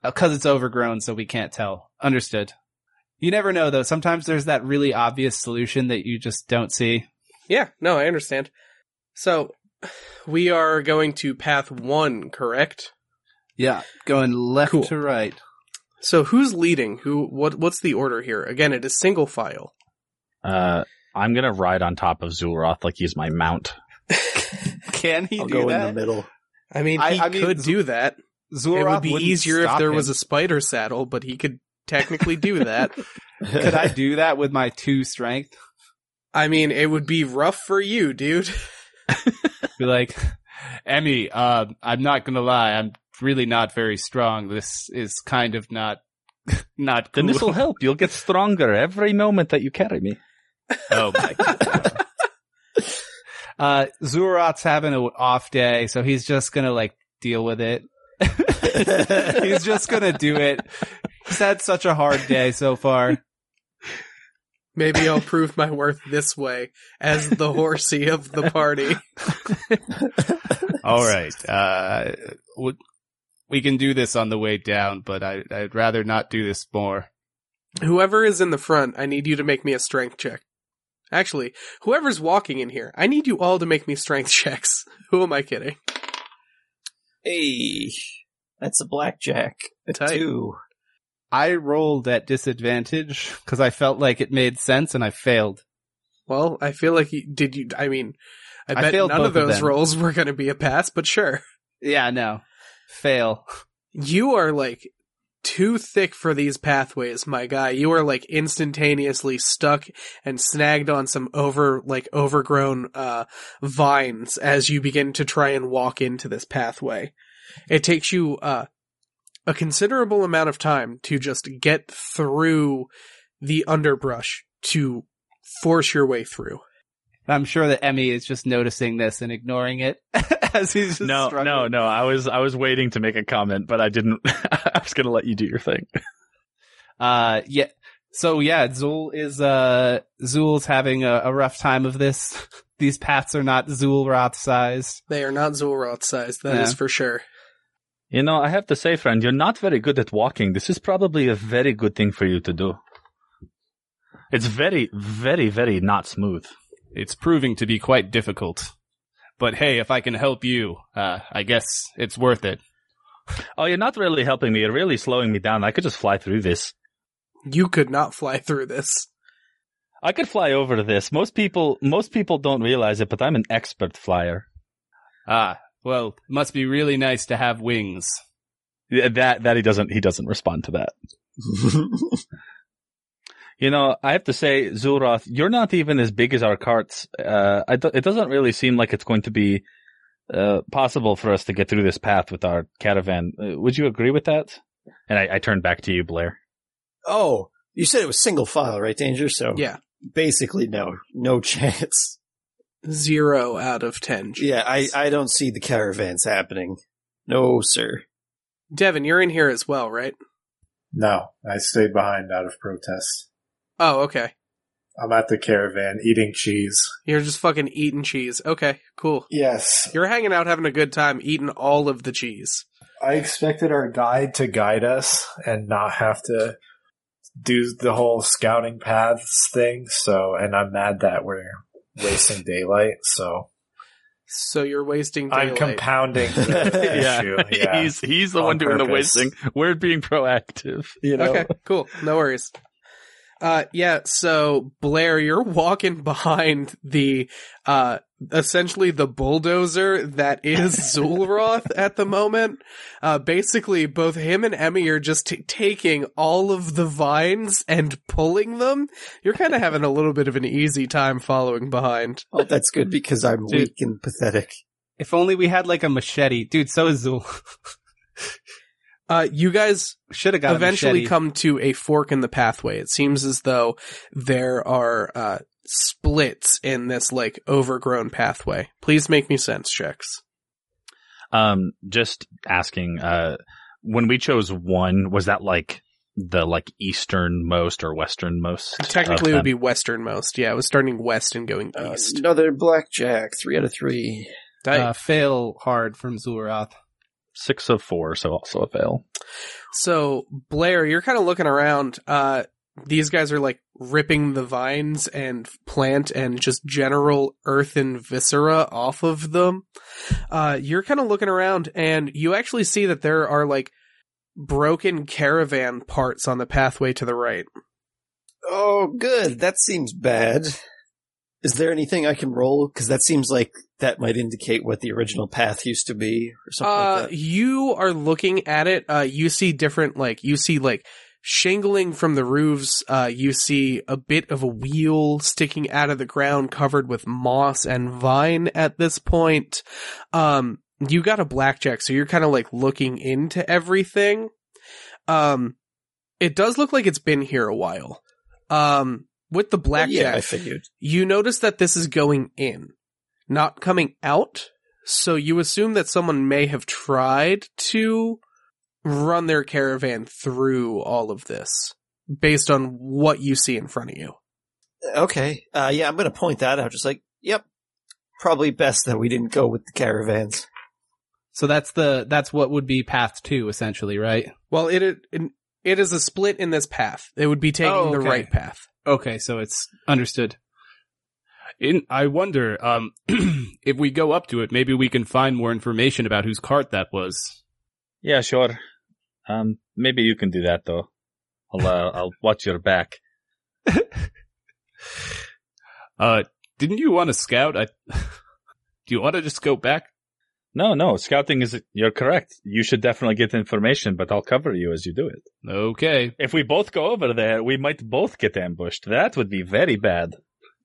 S6: Because it's overgrown, so we can't tell. Understood. You never know, though. Sometimes there's that really obvious solution that you just don't see.
S1: Yeah, no, I understand. So, we are going to path one, correct?
S2: Yeah. Going left
S1: Cool.
S2: to right.
S1: So, who's leading? Who? What? What's the order here? Again, it is single file.
S3: Uh, I'm gonna ride on top of Zulroth like he's my mount.
S2: Can he
S5: I'll
S2: do
S5: go
S2: that?
S5: in the middle.
S1: I mean,
S2: I-
S1: he
S2: I mean,
S1: could
S2: Z-
S1: do that.
S2: Zulroth
S1: it would be
S2: wouldn't
S1: easier if
S2: stop
S1: there
S2: him.
S1: was a spider saddle, but he could technically do that.
S2: Could I do that with my two strength?
S1: I mean, it would be rough for you, dude.
S6: Be like, Emmy, uh, I'm not gonna lie, I'm really not very strong. This is kind of not, not
S3: Then this will help. You'll get stronger every moment that you carry me.
S6: Oh my god.
S2: Uh, Zulroth's having an off day, so he's just gonna like deal with it. he's just gonna do it. He's had such a hard day so far.
S1: Maybe I'll prove my worth this way as the horsey of the party.
S6: All right. Uh, w- we can do this on the way down, but I, I'd rather not do this more.
S1: Whoever is in the front, I need you to make me a strength check. Actually, whoever's walking in here, I need you all to make me strength checks. Who am I kidding?
S5: Hey, that's a blackjack. A
S1: Tight.
S5: two.
S2: I rolled at disadvantage because I felt like it made sense and I failed.
S1: Well, I feel like you, did you, I mean, I
S2: I
S1: bet none of
S2: both of
S1: those
S2: them.
S1: rolls were going to be a pass, but sure.
S2: Yeah, no. Fail.
S1: You are like too thick for these pathways, my guy. You are like instantaneously stuck and snagged on some over, like overgrown, uh, vines as you begin to try and walk into this pathway. It takes you, uh, a considerable amount of time to just get through the underbrush to force your way through.
S2: I'm sure that Emmy is just noticing this and ignoring it as he's just
S3: No,
S2: struggling.
S3: no, no. I was, I was waiting to make a comment, but I didn't. I was gonna let you do your thing.
S2: Uh, yeah. So yeah, Zul is, uh, Zul's having a, a rough time of this. These paths are not Zulroth sized.
S1: They are not Zulroth sized, that is
S2: Yeah.
S1: for sure.
S3: You know, I have to say, friend, you're not very good at walking. This is probably a very good thing for you to do. It's very, very, very not smooth.
S6: It's proving to be quite difficult. But hey, if I can help you, uh, I guess it's worth it.
S3: Oh, you're not really helping me. You're really slowing me down. I could just fly through this.
S1: You could not fly through this.
S3: I could fly over this. Most people, most people don't realize it, but I'm an expert flyer.
S6: Ah, well, must be really nice to have wings.
S3: Yeah, That, that he doesn't, he doesn't respond to that. You know, I have to say, Zulroth, you're not even as big as our carts. Uh, I do- it doesn't really seem like it's going to be uh, possible for us to get through this path with our caravan. Uh, would you agree with that? And I, I turn back to you, Blair.
S5: oh, you said it was single file, right, Danger? So
S1: Yeah.
S5: basically, no, no chance.
S1: Zero out of ten.
S5: Yeah, I, I don't see the caravans happening. No, sir.
S1: Devin, you're in here as well, right?
S4: No, I stayed behind out of protest.
S1: Oh, okay.
S4: I'm at the caravan eating cheese.
S1: You're just fucking eating cheese. Okay, cool.
S4: Yes.
S1: You're hanging out having a good time eating all of the cheese.
S4: I expected our guide to guide us and not have to do the whole scouting paths thing. So, and I'm mad that we're wasting daylight. So,
S1: So you're wasting daylight.
S4: I'm compounding the issue. Yeah.
S3: he's he's the
S4: On
S3: one doing the wasting. We're being proactive. You know.
S1: Okay, cool. No worries. Uh, yeah, so Blair, you're walking behind the, uh, essentially the bulldozer that is Zulroth at the moment. Uh, basically both him and Emmy are just t- taking all of the vines and pulling them. You're kind of having a little bit of an easy time following behind.
S5: Oh, that's good because I'm
S2: Dude.
S5: weak and pathetic.
S2: If only we had like a machete. Dude, so is Zul.
S1: Uh, you guys
S2: Should have
S1: eventually come to a fork in the pathway. It seems as though there are uh, splits in this like overgrown pathway. Please make me sense checks.
S3: Um, just asking. Uh, when we chose one, was that like the like easternmost or westernmost?
S1: Technically, it would be westernmost. Yeah, it was starting west and going
S5: Uh,
S1: east.
S5: another blackjack, three out of three.
S1: Di-
S2: uh, fail hard from Zulroth.
S3: Six of four, so also a fail.
S1: So Blair, you're kind of looking around. Uh, these guys are like ripping the vines and plant and just general earth and viscera off of them. Uh, you're kind of looking around and you actually see that there are like broken caravan parts on the pathway to the right.
S5: Oh, good. That seems bad. Is there anything I can roll? Because that seems like that might indicate what the original path used to be, or something
S1: Uh,
S5: like that.
S1: you are looking at it. Uh, you see different, like, you see, like, shingling from the roofs. Uh, you see a bit of a wheel sticking out of the ground covered with moss and vine at this point. Um, you got a blackjack, so you're kind of like looking into everything. Um, it does look like it's been here a while. Um, with the
S5: Well, yeah, I figured.
S1: you notice that this is going in, not coming out. So you assume that someone may have tried to run their caravan through all of this based on what you see in front of you.
S5: Okay. Uh, yeah, I'm going to point that out. Just like, yep. Probably best that we didn't go with the caravans.
S2: So that's the that's what would be path two essentially, right?
S1: Well, it it, it is a split in this path. It would be taking
S2: Oh,
S1: the right path.
S2: Okay, so it's understood.
S6: In, I wonder, um, if we go up to it, maybe we can find more information about whose cart that was.
S3: Yeah, sure. Um, maybe you can do that though. I'll uh, I'll watch your back.
S6: Uh, didn't you want to scout? I, do you want to just go back?
S3: No, no, scouting is you're correct. You should definitely get information, but I'll cover you as you do it.
S6: Okay.
S3: If we both go over there, we might both get ambushed. That would be very bad.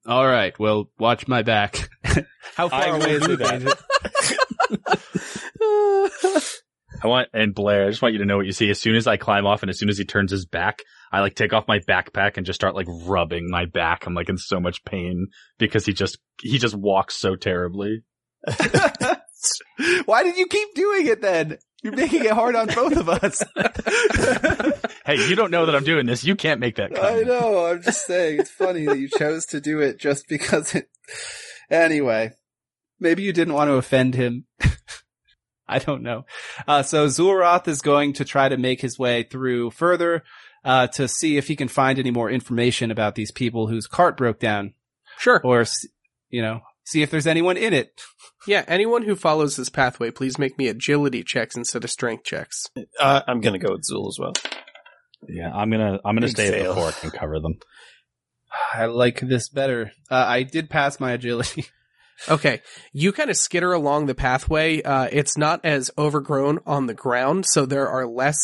S6: All right. Well, watch my back.
S2: How far
S3: I
S2: away is
S3: do
S2: it?
S3: I want and Blair, I just want you to know what you see. As soon as I climb off and as soon as he turns his back, I like take off my backpack and just start like rubbing my back. I'm like in so much pain because he just he just walks so terribly.
S2: Why did you keep doing it then? You're making it hard on both of us.
S3: Hey, you don't know that I'm doing this. You can't make that
S2: I know. I'm just saying it's funny that you chose to do it just because it. Anyway, maybe you didn't want to offend him. I don't know. Uh, so Zulroth is going to try to make his way through further uh, to see if he can find any more information about these people whose cart broke down,
S1: Sure.
S2: or you know, see if there's anyone in it.
S1: Yeah, anyone who follows this pathway, please make me agility checks instead of strength checks.
S5: Uh, I'm going to go with Zool as well.
S3: Yeah, I'm gonna I'm gonna
S5: Big
S3: stay at the fork and cover them.
S2: I like this better. Uh, I did pass my agility.
S1: Okay, you kind of skitter along the pathway. Uh, it's not as overgrown on the ground, so there are less.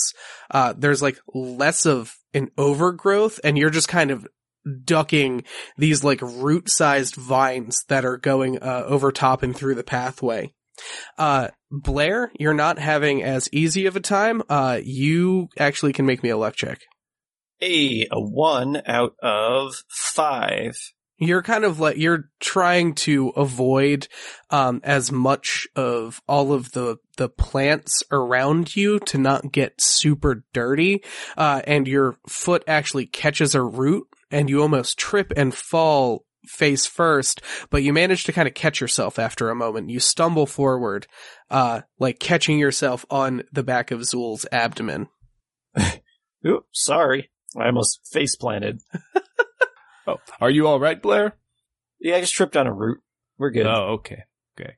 S1: Uh, there's like less of an overgrowth, and you're just kind of ducking these like root-sized vines that are going uh, over top and through the pathway. Uh, Blair, you're not having as easy of a time. Uh, you actually can make me a luck check.
S5: A, a one out of five.
S1: you're kind of like you're trying to avoid um as much of all of the the plants around you to not get super dirty uh and your foot actually catches a root and you almost trip and fall face first but you manage to kind of catch yourself after a moment you stumble forward uh like catching yourself on the back of Zul's abdomen
S5: Ooh, sorry. I almost face planted.
S6: Oh, are you all right, Blair?
S5: Yeah, I just tripped on a root. We're good.
S6: Oh, okay. Okay.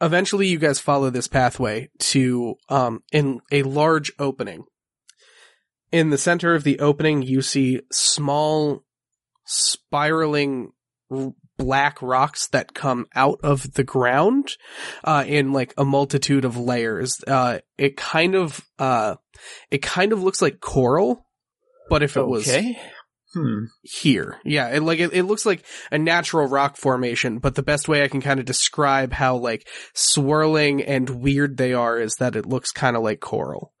S1: eventually you guys follow this pathway to um in a large opening. In the center of the opening, you see small spiraling r- black rocks that come out of the ground uh in like a multitude of layers. Uh it kind of uh it kind of looks like coral, but if it was.
S5: Hmm.
S1: here. Yeah, it like it, it looks like a natural rock formation, but the best way I can kind of describe how like swirling and weird they are is that it looks kind of like coral.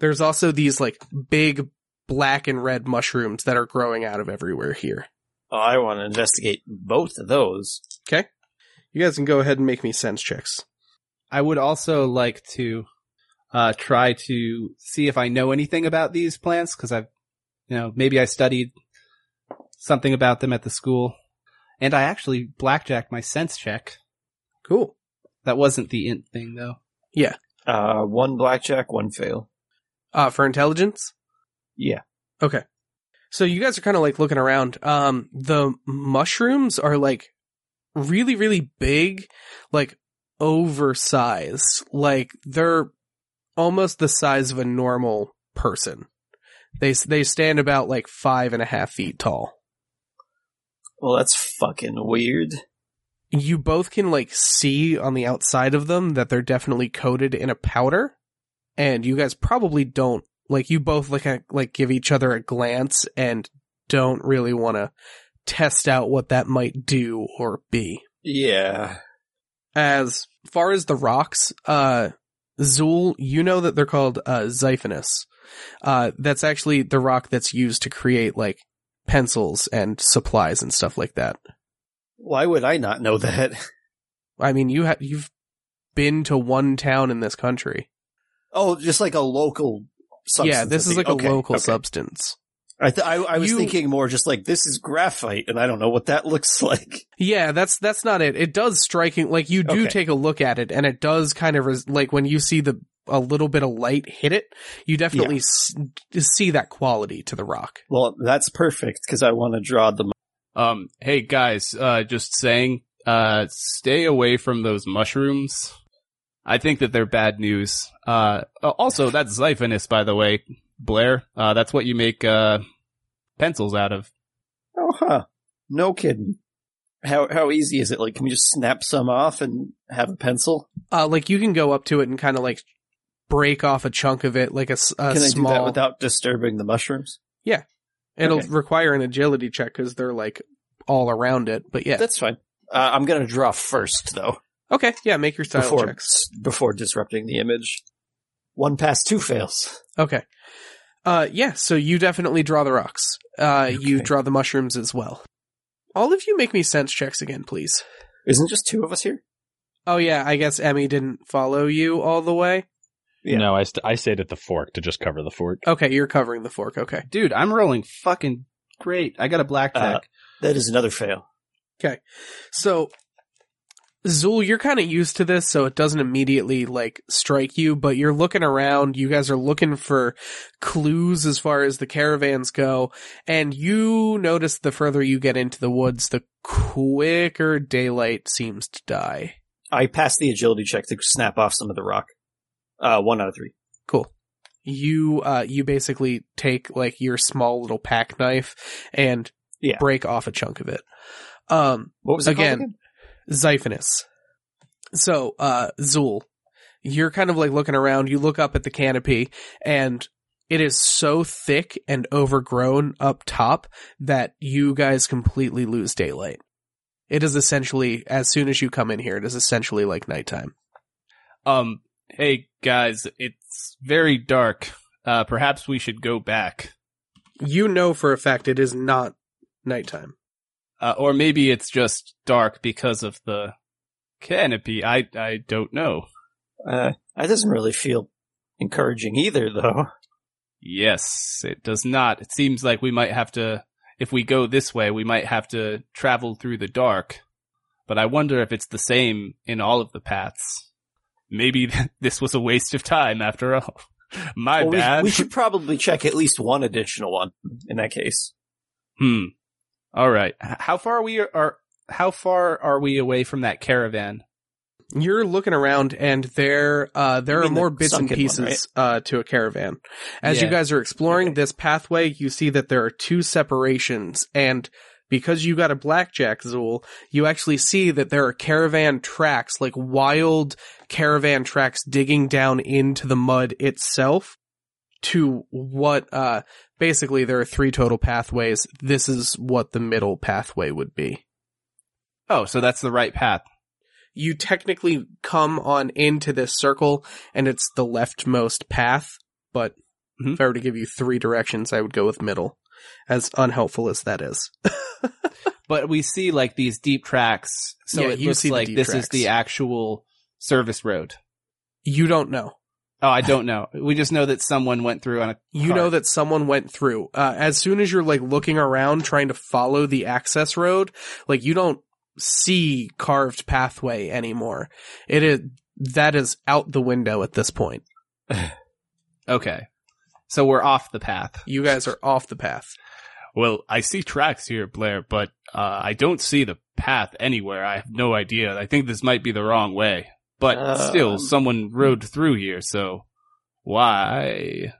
S1: There's also these like big black and red mushrooms that are growing out of everywhere here.
S5: Oh, I want to investigate both of those.
S1: Okay? You guys can go ahead and make me sense checks.
S2: I would also like to uh, try to see if I know anything about these plants because I've, you know, maybe I studied something about them at the school, and I actually blackjacked my sense check.
S1: Cool.
S2: That wasn't the int thing though. Yeah.
S5: Uh, one blackjack, one fail.
S1: Uh for intelligence?
S5: Yeah.
S1: Okay. So you guys are kind of like looking around. Um, the mushrooms are like really, really big, like oversized. Like they're almost the size of a normal person. They they stand about like five and a half feet tall.
S5: Well, that's fucking weird.
S1: You both can like see on the outside of them that they're definitely coated in a powder, and you guys probably don't like. You both like a, like give each other a glance and don't really want to test out what that might do or be.
S5: Yeah.
S1: As far as the rocks, uh, Zool, you know that they're called uh, Xiphonus. Uh, that's actually the rock that's used to create like pencils and supplies and stuff like that.
S5: Why would I not know that?
S1: I mean, you have you've been to one town in this country.
S5: Oh, just like a local substance.
S1: yeah, this is like
S5: Okay,
S1: a local
S5: okay.
S1: substance.
S5: I, th- I, I was
S1: You-
S5: thinking more just like this is graphite, and I don't know what that looks like.
S1: Yeah, that's that's not it. It does striking like you do
S5: Okay.
S1: take a look at it, and it does kind of res- like when you see the a little bit of light hit it, you definitely s- see that quality to the rock.
S5: Well, that's perfect because I want to draw the.
S6: Um, hey guys, uh, just saying, uh, stay away from those mushrooms. I think that they're bad news. Uh, also, that's Xiphonus, by the way, Blair. Uh, that's what you make, uh, pencils out of.
S5: Oh, huh. No kidding. How how easy is it? Like, can we just snap some off and have a pencil?
S1: Uh, like you can go up to it and kind of like break off a chunk of it, like a, s- a
S5: can I
S1: small.
S5: do that without disturbing the mushrooms?
S1: Yeah, it'll
S5: Okay.
S1: require an agility check because they're like all around it. But yeah,
S5: That's fine. Uh, I'm gonna draw first though,
S1: okay, yeah, make your style
S5: before
S1: checks.
S5: before disrupting the image. One pass, two fails.
S1: Okay. Uh, yeah, so you definitely draw the rocks. Uh, you draw the mushrooms as well. All of you make me sense checks again, please.
S5: Isn't just two of us here?
S1: Oh yeah, I guess Emmy didn't follow you all the way.
S5: Yeah.
S3: No, I, st- I stayed at the fork to just cover the fork.
S1: Okay, you're covering the fork. Okay.
S2: Dude, I'm rolling fucking great. I got a blackjack.
S5: Uh, That is another fail.
S1: Okay, so, Zool, you're kind of used to this, so it doesn't immediately like strike you, but you're looking around. You guys are looking for clues as far as the caravans go, and you notice the further you get into the woods, the quicker daylight seems to die.
S5: I passed the agility check to snap off some of the rock. Uh, one out of three.
S1: Cool. You uh you basically take like your small little pack knife and
S5: Yeah.
S1: break off a chunk of it. Um
S5: What was it
S1: Again.
S5: Called?
S1: Xiphonus. So, uh, Zool, you're kind of like looking around, you look up at the canopy, and it is so thick and overgrown up top that you guys completely lose daylight. It is essentially, as soon as you come in here, it is essentially like nighttime.
S6: Um, hey guys, it's very dark. Uh, perhaps we should go back.
S1: You know for a fact it is not nighttime.
S6: Uh, or maybe it's just dark because of the canopy. I, I don't know.
S5: Uh, that doesn't really feel encouraging either, though.
S6: Yes, it does not. It seems like we might have to, if we go this way, we might have to travel through the dark. But I wonder if it's the same in all of the paths. Maybe this was a waste of time after all. My
S5: Well, we,
S6: bad.
S5: we should probably check at least one additional one in that case.
S6: Hmm. All right.
S2: How far are we are how far are we away from that caravan?
S1: You're looking around, and there uh, there are
S5: mean the
S1: more bits and
S5: sunken one,
S1: pieces uh, to a caravan. As you guys are exploring
S5: Okay.
S1: this pathway, you see that there are two separations, and because you got a blackjack, Zool, you actually see that there are caravan tracks, like wild caravan tracks, digging down into the mud itself. To what? Uh, basically, there are three total pathways. This is what the middle pathway would be.
S2: Oh, so that's the right path.
S1: you technically come on into this circle and it's the leftmost path, but
S2: Mhm.
S1: if I were to give you three directions, I would go with middle. As unhelpful as that is.
S2: But we see like these deep tracks. So
S1: Yeah,
S2: it
S1: you
S2: looks like this
S1: tracks.
S2: is the actual service road.
S1: You don't know.
S2: Oh, I don't know. We just know that someone went through on a
S1: You
S2: cart.
S1: know that someone went through. Uh, as soon as you're like looking around trying to follow the access road, like you don't see carved pathway anymore. It is, that is out the window at this point.
S2: Okay. So we're off the path.
S1: You guys are off the path.
S6: Well, I see tracks here, Blair, but uh, I don't see the path anywhere. I have no idea. I think this might be the wrong way. But
S5: Um,
S6: still, someone rode through here, so why?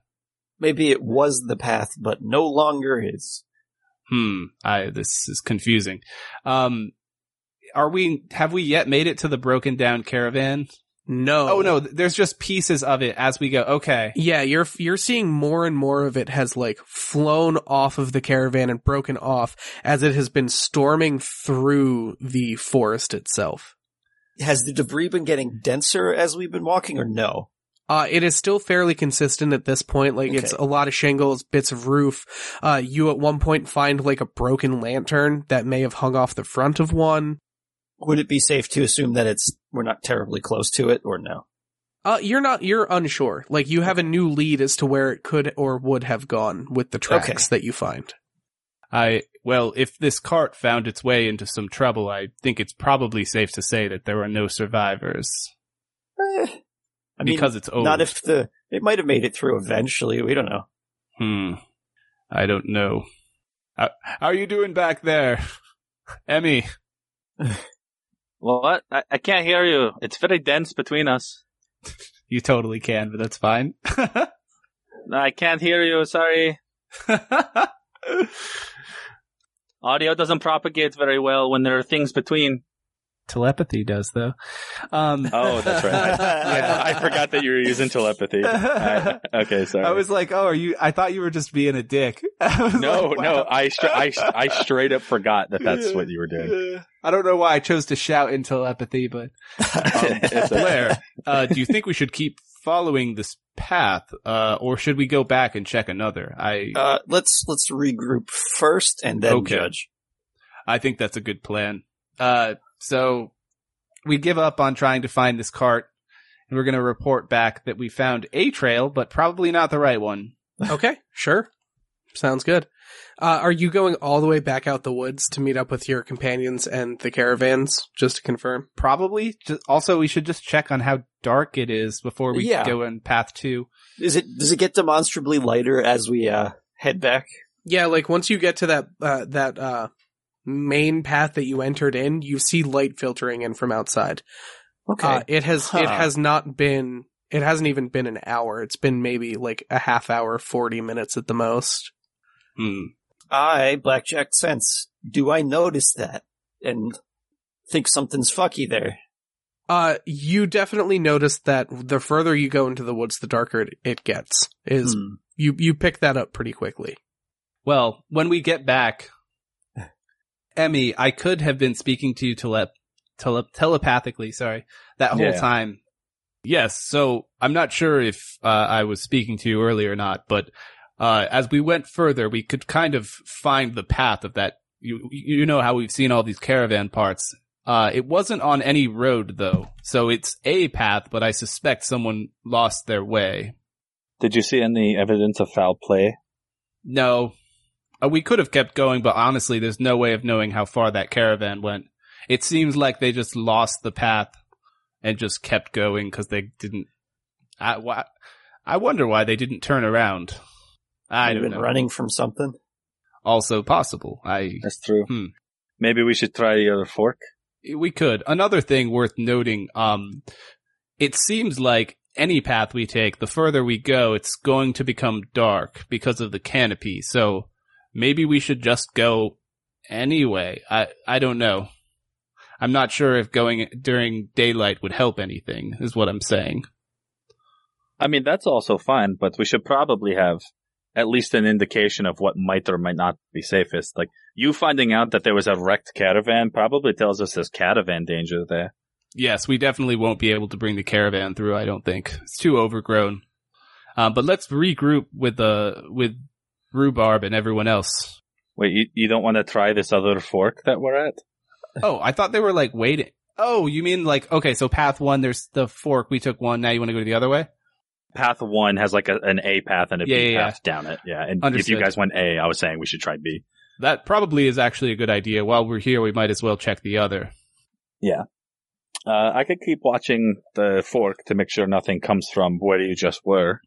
S5: Maybe it was the path, but no longer is.
S6: Hmm. I this is confusing.
S2: Um, are we, have we yet made it to the broken down caravan?
S1: No.
S2: Oh no, there's just pieces of it as we go. Okay.
S1: Yeah, you're you're seeing more and more of it has like flown off of the caravan and broken off as it has been storming through the forest itself.
S5: Has the debris been getting denser as we've been walking, or no?
S1: Uh, it is still fairly consistent at this point. Like it's a lot of shingles, bits of roof. Uh, you at one point find like a broken lantern that may have hung off the front of one.
S5: Would it be safe to assume that it's we're not terribly close to it, or no?
S1: Uh, you're not, you're unsure. Like you have a new lead as to where it could or would have gone with the tracks
S5: Okay.
S1: that you find.
S6: I well, if this cart found its way into some trouble, I think it's probably safe to say that there were no survivors
S5: Eh, I mean,
S6: because it's old.
S5: not if the it might have made it through eventually. We don't know.
S6: Hmm. I don't know. How, how are you doing back there, Emmy?
S8: What? I, I can't hear you. It's very dense between us.
S2: You totally can, but that's fine.
S8: No, I can't hear you. Sorry. Audio doesn't propagate very well when there are things between.
S2: Telepathy does though. Um,
S3: Oh, that's right. I,
S2: Yeah.
S3: I, I forgot that you were using telepathy. I- okay, sorry.
S2: I was like, oh, are you? I thought you were just being a dick. I
S3: no,
S2: like,
S3: no. I, stra- I, I straight up forgot that that's what you were doing.
S2: I don't know why I chose to shout in telepathy, but
S3: It's a-
S6: Blair, uh, do you think we should keep following this path, uh, or should we go back and check another? I
S5: Uh, let's let's regroup first and then
S6: Okay.
S5: judge.
S6: I think that's a good plan.
S2: uh, so we give up on trying to find this cart, and we're going to report back that we found a trail, but probably not the right one.
S1: Okay, sure. Sounds good. Uh, are you going all the way back out the woods to meet up with your companions and the caravans, just to confirm?
S2: Probably. Just, also, we should just check on how dark it is before we
S5: Yeah.
S2: go in path two.
S5: Is it does it get demonstrably lighter as we uh head back?
S1: Yeah, like once you get to that, uh, that, uh, main path that you entered in, you see light filtering in from outside.
S5: Okay.
S1: Uh, it has, it has not been, it hasn't even been an hour. It's been maybe like a half hour, 40 minutes at the most.
S6: Hmm.
S5: I blackjack sense. Do I notice that and think something's fucky there?
S1: Uh, you definitely notice that the further you go into the woods, the darker it, it gets. Is
S5: Hmm.
S1: you you pick that up pretty quickly.
S2: Well, when we get back, Emmy, I could have been speaking to you tele- tele- telepathically, sorry, that whole
S3: Yeah.
S2: time.
S6: Yes. So I'm not sure if uh, I was speaking to you earlier or not, but uh, as we went further, we could kind of find the path of that. You you know how we've seen all these caravan parts. Uh, it wasn't on any road though, so it's a path, but I suspect someone lost their way.
S3: Did you see any evidence of foul play?
S6: No, uh, we could have kept going, but honestly, there's no way of knowing how far that caravan went. It seems like they just lost the path and just kept going because they didn't. I, why, I wonder why they didn't turn around. I
S5: They've
S6: don't
S5: been
S6: know.
S5: running from something.
S6: Also possible. I
S3: That's true.
S6: Hmm.
S3: Maybe we should try the other fork.
S2: We could. Another thing worth noting, um, it seems like any path we take, the further we go, it's going to become dark because of the canopy. So maybe we should just go anyway. I, I don't know. I'm not sure if going during daylight would help anything, is what I'm saying.
S3: I mean, that's also fine, but we should probably have at least an indication of what might or might not be safest. Like, you finding out that there was a wrecked caravan probably tells us there's caravan danger there.
S2: Yes, we definitely won't be able to bring the caravan through. I don't think it's too overgrown. Um, but let's regroup with the with rhubarb and everyone else.
S3: Wait, you, you don't want to try this other fork that we're at?
S2: Oh, I thought they were like waiting. Oh, you mean like okay? So path one, there's the fork. We took one. Now you want to go the other way?
S3: Path one has like a, an A path and a B
S2: Yeah, yeah,
S3: path down it. Yeah, and if you guys went A, I was saying we should try B.
S2: That probably is actually a good idea. While we're here, we might as well check the other. Yeah.
S3: Uh, I could keep watching the fork to make sure nothing comes from where you just were.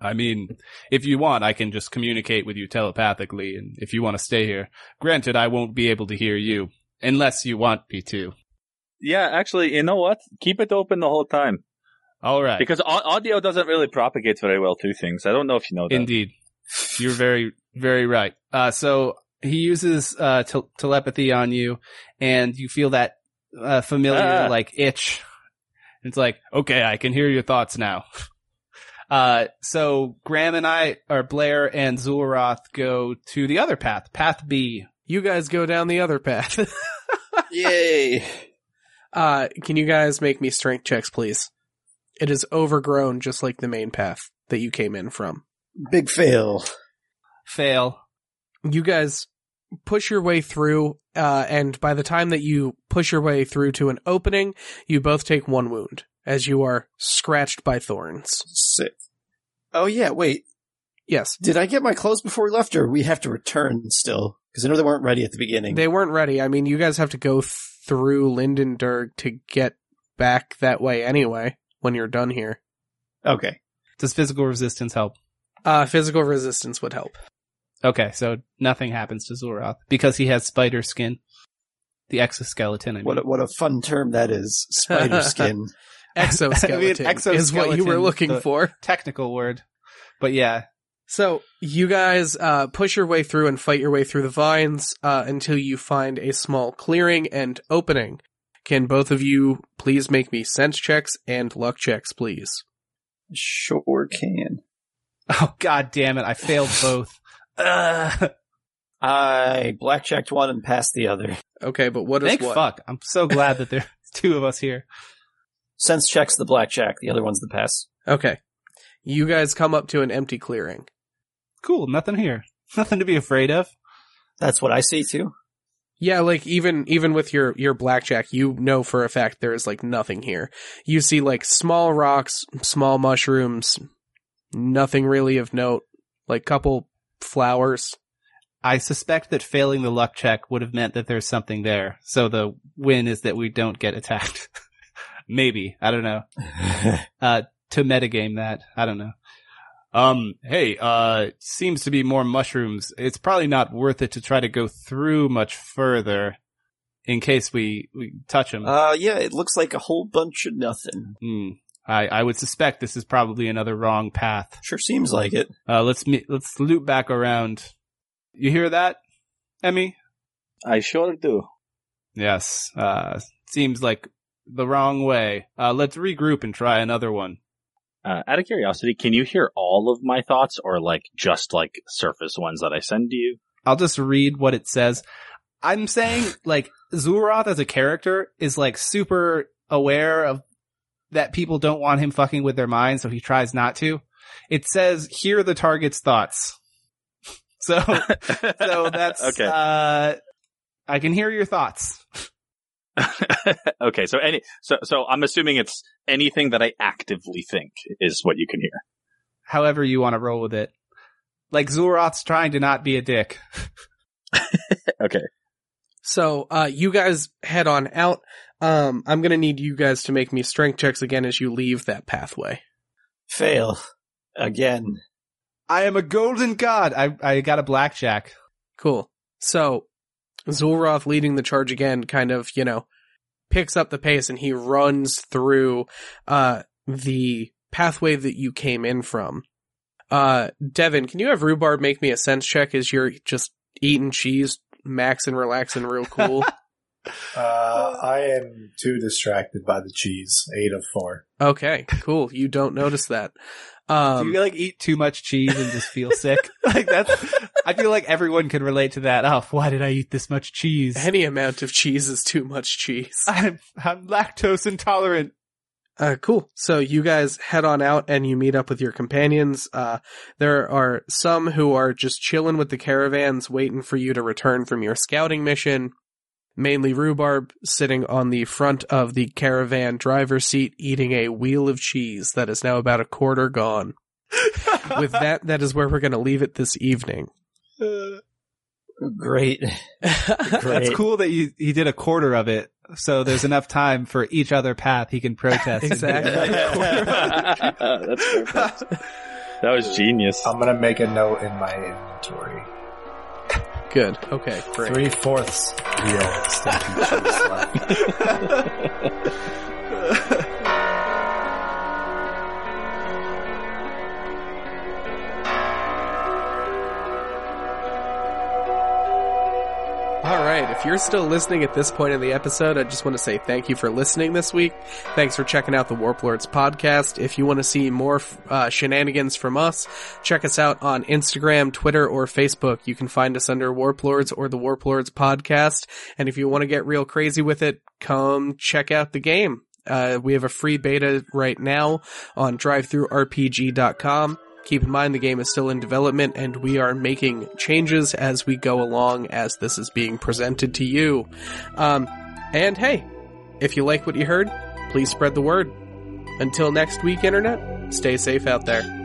S2: I mean, if you want, I can just communicate with you telepathically, and if you want to stay here, granted, I won't be able to hear you unless you want me to.
S3: Yeah, actually, you know what? Keep it open the whole time
S2: All right.
S3: because audio doesn't really propagate very well through things. I don't know if you know that.
S2: Indeed. You're very, very right. Uh, so he uses, uh, tel- telepathy on you and you feel that, uh, familiar,
S3: Ah.
S2: like itch. It's like, okay, I can hear your thoughts now. Uh, so Graham and I, or Blair and Zulroth go to the other path, path B.
S1: You guys go down the other path.
S5: Yay!
S1: uh, can you guys make me strength checks, please? It is overgrown, just like the main path that you came in from.
S5: Big fail.
S2: Fail.
S1: You guys push your way through, uh, and by the time that you push your way through to an opening, you both take one wound as you are scratched by thorns.
S5: Sick. Oh yeah, wait.
S1: Yes,
S5: Did I get my clothes before we left, or we have to return still? Because I know they weren't ready at the beginning.
S1: they weren't ready. I mean, you guys have to go through Lindenberg to get back that way anyway when you're done here.
S5: okay.
S2: Does physical resistance help?
S1: Uh, physical resistance would help.
S2: Okay, so nothing happens to Zulroth because he has spider skin. The exoskeleton, I mean.
S5: What a, what a fun term that is. Spider skin.
S1: Exoskeleton, Exoskeleton is what you were looking
S2: the-
S1: for.
S2: technical word. But yeah,
S1: So you guys uh, push your way through and fight your way through the vines uh, until you find a small clearing and opening. Can both of you please make me sense checks and luck checks, please?
S5: sure can.
S2: Oh god damn it! I failed both. Ugh.
S5: I blackjacked one and passed the other.
S1: Okay, but what is
S2: Thank
S1: what?
S2: fuck! I'm so glad that there's two of us here.
S5: Sense checks the blackjack. The other one's the pass.
S1: Okay, you guys come up to an empty clearing.
S2: Cool, nothing here. Nothing to be afraid of.
S5: That's what I see too.
S1: Yeah, like even even with your your blackjack, you know for a fact there is like nothing here. You see like small rocks, small mushrooms, nothing really of note. Like couple flowers.
S2: I suspect that failing the luck check would have meant that there's something there. So the win is that we don't get attacked. Maybe. I don't know. Uh, to metagame that. I don't know. Um, hey, uh, seems to be more mushrooms. It's probably not worth it to try to go through much further in case we, we touch them.
S5: uh, yeah, it looks like a whole bunch of nothing.
S2: Hmm. I, I would suspect this is probably another wrong path.
S5: Sure seems like it.
S2: Uh, let's me- let's loop back around. You hear that, Emmy?
S3: I sure do.
S2: Yes. Uh, seems like the wrong way. Uh, let's regroup and try another one.
S3: Uh, out of curiosity, can you hear all of my thoughts or like just like surface ones that I send to you?
S2: I'll just read what it says. I'm saying like Zulroth as a character is like super aware of that people don't want him fucking with their minds, so he tries not to. It says, hear the target's thoughts. So, so that's,
S3: okay.
S2: uh, I can hear your thoughts.
S3: okay, so any so so I'm assuming it's anything that I actively think is what you can hear.
S2: However you want to roll with it. Like Zulroth's trying to not be a dick.
S3: Okay.
S1: So uh, you guys head on out. Um, I'm gonna need you guys to make me strength checks again as you leave that pathway.
S5: Fail. Again.
S2: I am a golden god. I, I got a blackjack.
S1: Cool. So Zulroth leading the charge again, kind of, you know, picks up the pace and he runs through uh the pathway that you came in from. Uh Devin, can you have Rhubarb make me a sense check as you're just eating cheese, maxing, relaxing real cool?
S4: Uh, I am too distracted by the cheese. Eight of four.
S1: okay, cool. You don't notice that. Um
S2: Do you like eat too much cheese and just feel sick? like that's, I feel like everyone can relate to that. Oh, why did I eat this much cheese?
S1: any amount of cheese is too much cheese.
S2: I'm, I'm lactose intolerant.
S1: Uh, cool. So you guys head on out and you meet up with your companions. Uh, there are some who are just chilling with the caravans, waiting for you to return from your scouting mission. Mainly Rhubarb sitting on the front of the caravan driver's seat, eating a wheel of cheese that is now about a quarter gone. with that, that is where we're going to leave it this evening.
S5: Great.
S2: That's cool that you, he did a quarter of it. So there's enough time for each other path he can protest.
S1: Exactly.
S3: That's perfect. That was genius.
S4: I'm gonna make a note in my inventory.
S1: Good. Okay. Great.
S4: Three fourths wheel. Still
S1: If you're still listening at this point in the episode, I just want to say thank you for listening this week. Thanks for checking out the Warp Lords podcast. If you want to see more uh, shenanigans from us, check us out on Instagram, Twitter, or Facebook. You can find us under Warp Lords or the Warp Lords podcast. And if you want to get real crazy with it, come check out the game. Uh, we have a free beta right now on drivethrurpg.com. Keep in mind the game is still in development and we are making changes as we go along as this is being presented to you. Um, and hey, if you like what you heard, please spread the word. Until next week, Internet, stay safe out there.